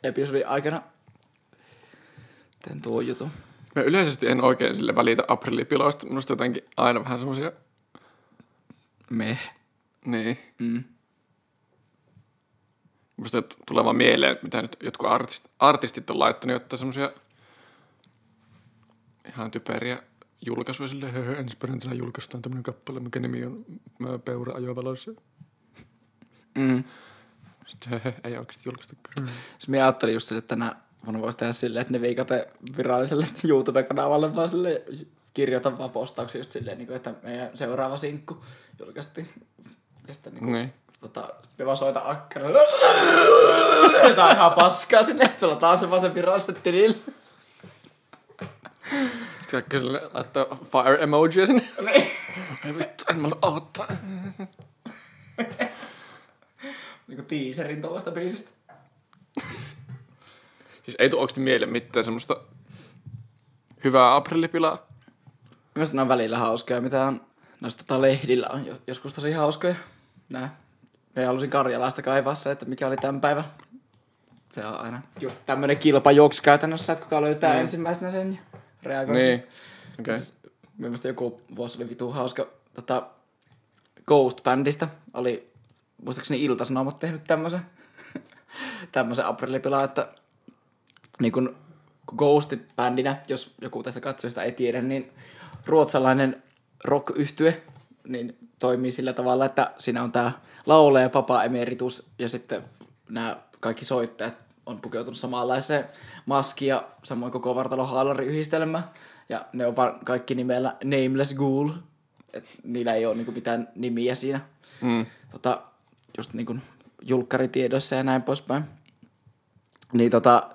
episodin aikana teen tuo jutun. Mä yleisesti en oikein sille välitä aprillipiloista. Minusta jotenkin aina vähän semmosia, Meh. niin. Mm. Musta tulee vaan mieleen, mitä nyt jotkut artist, artistit on laittanut, jotta semmosia ihan typeriä julkaisuja sille, höhö, ensi perjantaina julkaistaan tämmönen kappale, mikä nimi on Peura ajovaloissa. Mm. Sitten ei oikeasti julkaistakaan. Siis mä ajattelin just sille, että tänä vuonna voisi tehdä silleen, että ne viikate viralliselle YouTube-kanavalle vaan sille kirjoita vaan postauksia just silleen, niin kuin, että meidän seuraava sinkku julkaistiin. Ja sitten niin kuin, Niin. tota, sit me vaan soita akkarilla. Jotain ihan paskaa sinne, että sulla taas se vaan se viralliselle tilille. Sitten kaikki sille laittaa fire emojia sinne. Ei vittu, en mä odottaa. Niin kuin teaserin tuollaista biisistä. Siis ei tule oikeasti mieleen mitään semmoista hyvää aprillipilaa. Mielestäni ne on välillä hauskoja, mitä on noista tota lehdillä on jo- joskus tosi hauskoja. Nää. Me halusin Karjalaista kaivaa se, että mikä oli tämän päivän. Se on aina just tämmönen kilpajuoksu käytännössä, että kuka löytää Mm. ensimmäisenä sen ja reagoi Niin. Okei. Okay. Mielestäni joku vuosi oli vitu hauska. Tota, Ghost-bändistä oli, muistaakseni Ilta-Sanomat tehnyt tämmöisen, tämmöisen aprillipilaa, että niin kun Ghost-bändinä, jos joku tästä katsojista ei tiedä, niin ruotsalainen rock niin toimii sillä tavalla, että siinä on tämä laulaja Papa Emeritus ja sitten nämä kaikki soittajat on pukeutunut samanlaiseen maskiin ja samoin koko vartalo haalari-yhdistelmä. Ja ne on vaan kaikki nimellä Nameless Ghoul. Et niillä ei ole niinku mitään nimiä siinä. Mm. Tota, just niinku julkkaritiedoissa ja näin poispäin. Niin tota,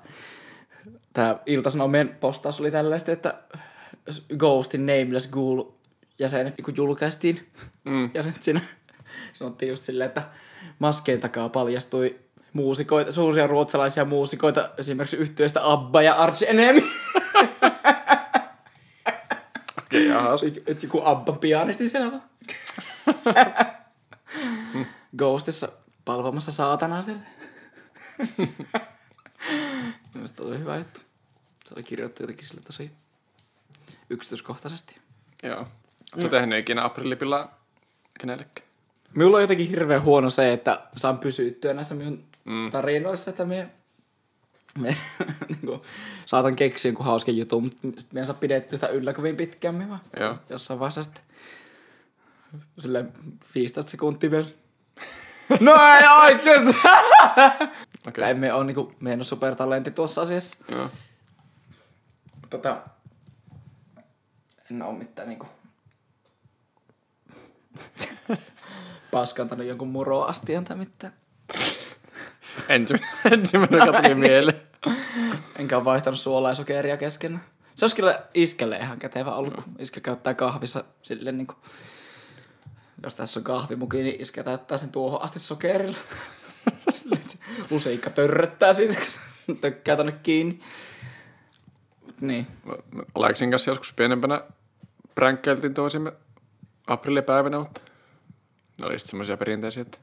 tää Ilta-Sanomien postaus oli tällaista, että Ghostin Nameless Ghoul jäsenet niin julkaistiin. Mm. Ja sitten siinä sanottiin just silleen, että maskeen takaa paljastui muusikoita, suuria ruotsalaisia muusikoita, esimerkiksi yhtiöistä Abba ja Arch Enemy. Okei, okay. Että joku Abba pianisti siellä vaan. Ghostissa palvomassa saatanaa siellä. Mielestäni oli hyvä juttu. Se oli kirjoittu jotenkin sille tosi yksityiskohtaisesti. Joo. Oletko tehnyt ikinä aprillipilaa kenellekään? Minulla on jotenkin hirveän huono se, että saan pysyttyä näissä minun mm. tarinoissa, että me, me niin kuin, saatan keksiä jonkun hauskan jutun, mutta sitten me en saa pidettyä sitä yllä kovin pitkään, vaan Joo. jossain vaiheessa sitten silleen 15 sekuntia vielä. No ei oikeesti! Okei. Okay. Emme ole, niinku, me en ole supertalentti tuossa asiassa. Joo. Tota, en ole mitään niinku paskantanut jonkun muroastian tai mitään. Ensimmäinen, ensimmäinen joka tuli mieleen. Enkä ole vaihtanut suolaa ja sokeria kesken. Se olisi kyllä iskelle ihan kätevä ollut, kun iskä käyttää kahvissa silleen niinku... Jos tässä on kahvimuki, niin iskä täyttää sen tuohon asti sokerilla. Lusiikka törröttää siitä, tökkää tonne kiinni. Mut niin. Aleksin kanssa joskus pienempänä pränkkäiltiin toisimme aprillipäivänä, mutta ne oli sitten semmoisia perinteisiä, että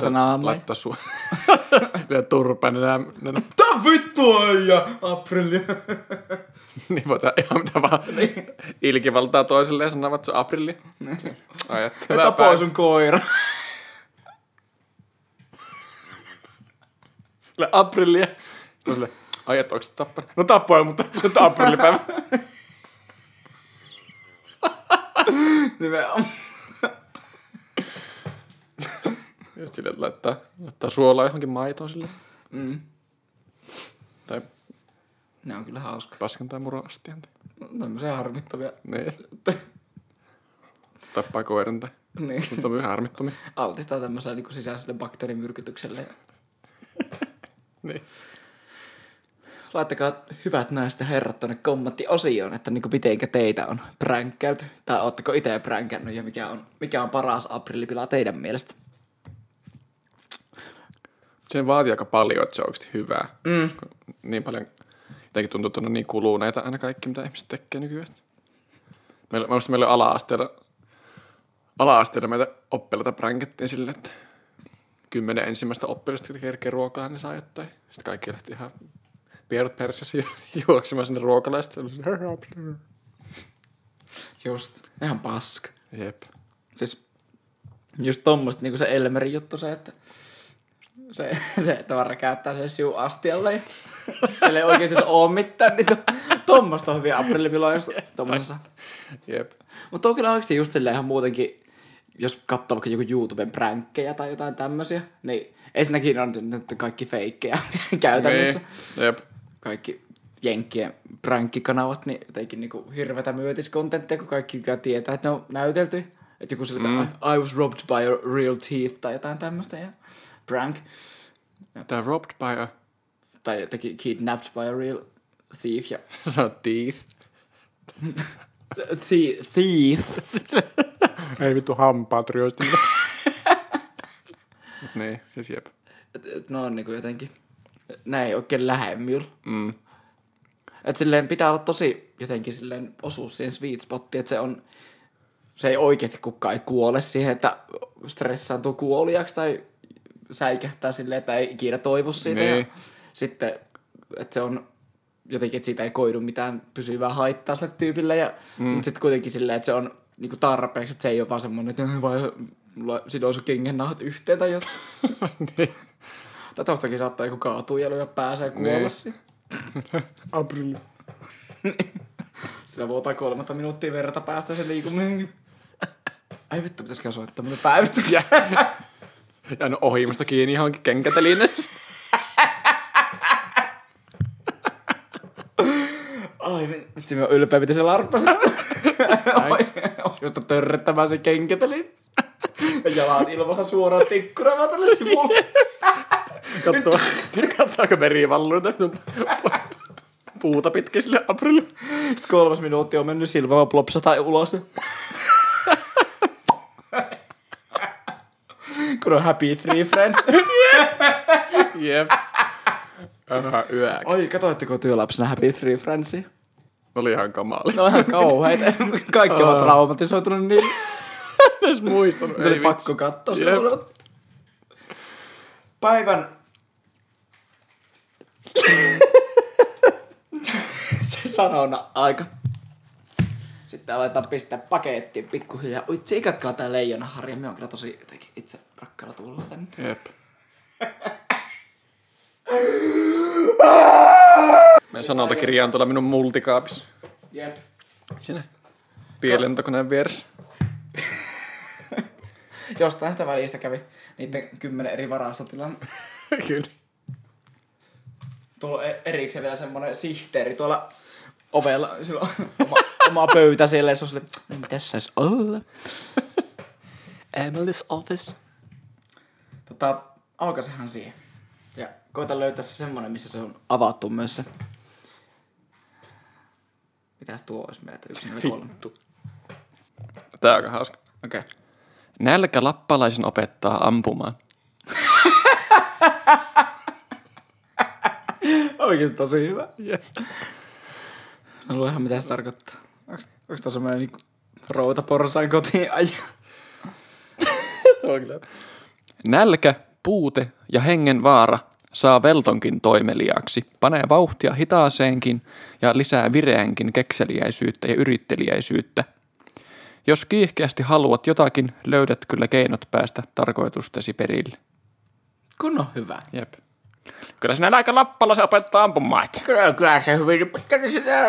se naamai. laittaa sua turpaan nenä, nenä. Tää vittua ja aprilli. niin voi tehdä ihan mitä vaan ilkivaltaa toiselle ja sanovat, että se on aprilli. Että Ja tapoi sun koira. Sille aprillia. Sitten sille, ai että onko se tappanut? No tappoi, mutta nyt on aprillipäivä. Nimenomaan. Just silleen, että laittaa, laittaa suolaa johonkin maitoon sille. Mm. Tai Ne on kyllä hauska. paskantaa muroastian. Tämmöisiä harmittavia. Niin. Tappaa koiran tai niin. mutta on vähän harmittomia. Altistaa tämmöiselle niin sisäiselle bakteerimyrkytykselle. Niin. Laittakaa hyvät naiset ja herrat tuonne kommenttiosioon, että niin mitenkä teitä on pränkkäyty. Tai ootteko itse pränkkännyt ja mikä on, mikä on paras aprillipila teidän mielestä. Se vaatii aika paljon, että se on oikeasti hyvää. Mm. Niin paljon, jotenkin tuntuu, että on niin kuluneita aina kaikki, mitä ihmiset tekee nykyään. Meillä, mä muistan, meillä oli ala-asteella, ala-asteella meitä oppilaita pränkättiin silleen, että kymmenen ensimmäistä oppilasta, jotka kerkee ruokaa, niin saa jotain. Sitten kaikki lähti ihan pierut persissä ju- juoksemaan sinne se, Just. Ihan paska. Jep. Siis just tommoista niinku se Elmerin juttu se, että se, se että varra käyttää sen siu astialle ja sillä ei oikeesti se oo mitään, niin to, tommoista on hyviä aprillipiloja just tommosessa. Jep. Mutta on kyllä oikeesti just silleen ihan muutenkin, jos katsoo vaikka joku YouTuben pränkkejä tai jotain tämmösiä, niin ensinnäkin on nyt kaikki feikkejä käytännössä. Niin. Jep. Kaikki jenkkien pränkkikanavat, niin jotenkin niinku hirvetä myötiskontenttia, kun kaikki tietää, että ne on näytelty. Että joku sillä, mm. I was robbed by a real thief tai jotain tämmöistä ja prank. Tää robbed by a... Tai jotenkin kidnapped by a real thief ja Se on teeth. Thie- thief. Ei vittu hampaat ryösti. Mut niin, siis jep. Et, et ne on niinku jotenkin, ne ei oikein lähemmillä. Mm. Että silleen pitää olla tosi jotenkin silleen osuus siihen sweet spottiin, että se on, se ei oikeasti kukaan ei kuole siihen, että stressaantuu kuoliaksi tai säikähtää silleen, että ei ikinä toivu siitä. Niin. Ja sitten, että se on jotenkin, että siitä ei koidu mitään pysyvää haittaa sille tyypille. Ja, mm. Mutta sitten kuitenkin silleen, että se on niinku tarpeeksi, että se ei ole vaan semmoinen, että "Äh, vai mulla sidoo sun kengennauhat yhteen tai jotain. niin. Tai tostakin saattaa joku kaatua ja pääsee kuolla Niin. siihen. April. Sillä vuotaa kolmatta minuuttia verta päästä se liikuminen. Ai vittu, pitäisikö soittaa mulle päivystyksiä? Ja no ohi musta kiinni johonkin kenkätelineeseen. Ai vitsi, mä ylpeä, miten se larppasi. Josta törrettämään se kenkätelin. Ja jalat ilmassa suoraan tikkuraamaan tälle sivulle. Katso, katsoako meri valluu tästä puuta pitkin sille April. Sitten kolmas minuutti on mennyt silmä, vaan plopsataan ulos. Kun on happy three friends. Jep. Aha, yö. Oi, katoitteko työlapsena happy three friendsia? Oli ihan kamali. No ihan kauheita. Kaikki ovat traumatisoitunut niin. edes muistanut. Ei pakko vitsi. katsoa Jep. sitä. Päivän... se sanona aika. Sitten aletaan pistää pakettiin pikkuhiljaa. Oi, tsiikatkaa tää leijonaharja. Me on kyllä tosi jotenkin itse rakkaana tulla tänne. Jep. Meidän sanontakirja on tuolla minun multikaapissa. Jep. Siinä pienlentokoneen vieressä. Jostain sitä välistä kävi niiden kymmenen eri varastotilan. Kyllä. Tuolla on e- erikseen vielä semmonen sihteeri tuolla ovella. Sillä oma, oma pöytä siellä ja se on silleen, niin mitäs sais olla? Emily's office. Tota, aukasehan siihen. Ja koita löytää se semmonen, missä se on avattu myös se. Mitäs tuo olisi meitä? Yksi, neljä, kolme. Vittu. Tää on aika hauska. Okei. Okay. Nälkä lappalaisen opettaa ampumaan. Oikeesti tosi hyvä. Jep. Mä luen ihan mitä se tarkoittaa. Onks, onks tuo semmonen niinku routaporsaan kotiin aja? Tuo on kyllä. Nälkä, puute ja hengen vaara saa veltonkin toimeliaaksi, panee vauhtia hitaaseenkin ja lisää vireänkin kekseliäisyyttä ja yritteliäisyyttä. Jos kiihkeästi haluat jotakin, löydät kyllä keinot päästä tarkoitustesi perille. Kun on hyvä. Jep. Kyllä sinä aika lappalla se opettaa ampumaan. Kyllä, kyllä se hyvin pitkälti sitä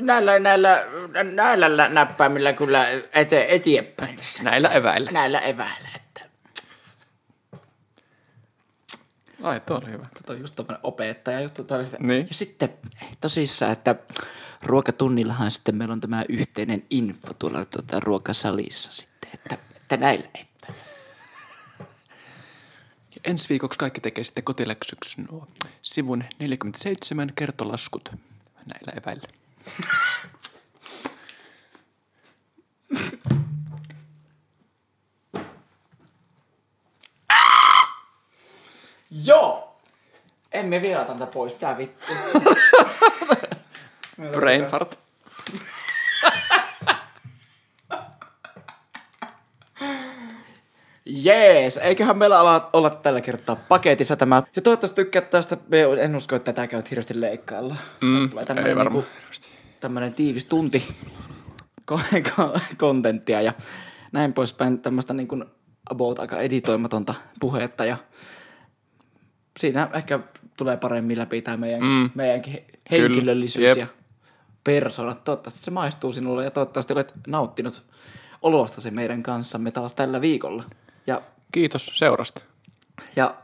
näillä, näillä, näillä näppäimillä kyllä ete, eteenpäin tässä. Näillä eväillä. Näillä eväillä, että Ai, tuo oli hyvä. Tuo on just tommonen opettaja juttu. Oli sitä. Niin. Ja sitten tosissaan, että ruokatunnillahan sitten meillä on tämä yhteinen info tuolla tuota, ruokasalissa sitten, että, että näillä ei. Ensi viikoksi kaikki tekee sitten kotiläksyksi nuo sivun 47 kertolaskut näillä eväillä. Joo! Emme vielä tätä pois, tää vittu. Brain fart. Jees, eiköhän meillä ala olla tällä kertaa paketissa tämä. Ja toivottavasti tykkäät tästä. Me en usko, että tätä käy hirveästi leikkailla. Mm, Tulee ei varmaan niinku- tämmönen tiivis tunti ko- ko- kontenttia ja näin poispäin tämmöistä niin kuin about aika editoimatonta puhetta ja siinä ehkä tulee paremmin läpi tämä meidän, Mm. meidänkin he- henkilöllisyys Jep. ja persoonat. Toivottavasti se maistuu sinulle ja toivottavasti olet nauttinut olostasi meidän kanssamme taas tällä viikolla. Ja, Kiitos seurasta. ja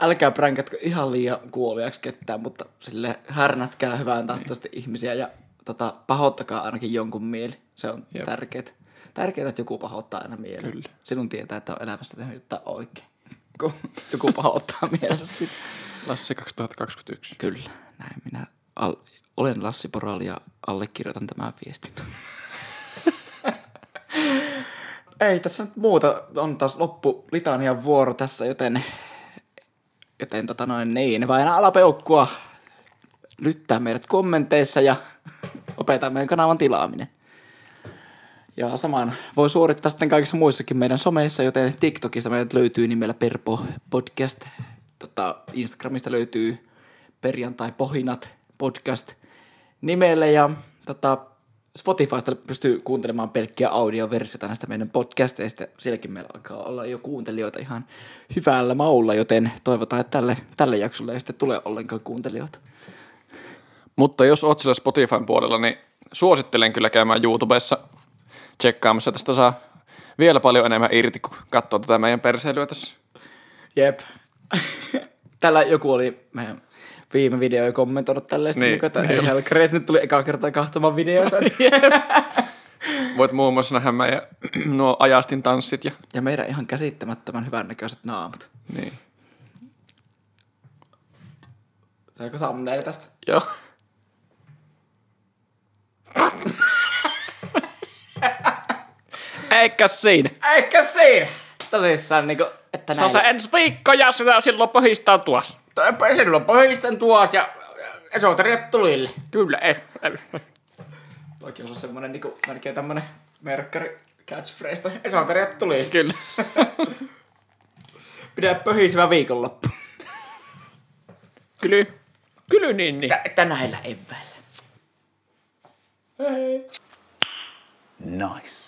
älkää pränkätkö ihan liian kuoliaksi ketään, mutta sille härnätkää hyvään tahtoisesti ihmisiä ja tota, pahoittakaa ainakin jonkun mieli. Se on Jep. tärkeää. Tärkeää, että joku pahoittaa aina mielen. Kyllä. Sinun tietää, että on elämässä tehnyt jotain oikein. Kun joku pahoittaa mielensä sitä. Lassi 2021. Kyllä, näin minä al- olen Lassi Poral ja allekirjoitan tämän viestin. Ei tässä nyt muuta, on taas loppu litanian vuoro tässä, joten, joten tota noin niin, vain alapeukkua lyttää meidät kommenteissa ja opeta meidän kanavan tilaaminen. Ja samaan voi suorittaa sitten kaikissa muissakin meidän someissa, joten TikTokista meidät löytyy nimellä Perpo Podcast. Tota, Instagramista löytyy Perjantai Pohinat Podcast nimelle ja tota, Spotifysta pystyy kuuntelemaan pelkkiä audioversioita näistä meidän podcasteista. Sielläkin meillä alkaa olla jo kuuntelijoita ihan hyvällä maulla, joten toivotaan, että tälle, tälle jaksolle ei sitten tule ollenkaan kuuntelijoita. Mutta jos oot siellä Spotifyn puolella, niin suosittelen kyllä käymään YouTubessa tsekkaamassa. Tästä saa vielä paljon enemmän irti, kun katsoo tätä meidän perseilyä tässä. Jep. Tällä joku oli meidän viime video jo kommentoinut tälleen, niin, niin, että niin. helkkari, että nyt tuli eka kertaa kahtomaan videoita. Voit muun muassa nähdä meidän nuo ajastin tanssit. Ja, ja meidän ihan käsittämättömän hyvän näköiset naamat. Niin. Teekö thumbnaili tästä? Joo. Eikä siinä. Eikä siinä. Tosissaan niinku, että Se on se ensi viikko ja sitä silloin pöhistää tuossa. Silloin pöhistän tuossa ja esoteriat tulille. Kyllä, ei. Oikein se on semmonen niinku, melkein tämmönen merkkari catchphrase. Esoteriat tulille. Kyllä. Pidä pöhisevä viikonloppu. Kyllä. Kyllä niin, niin. Että näillä eväillä. Hei. Nice.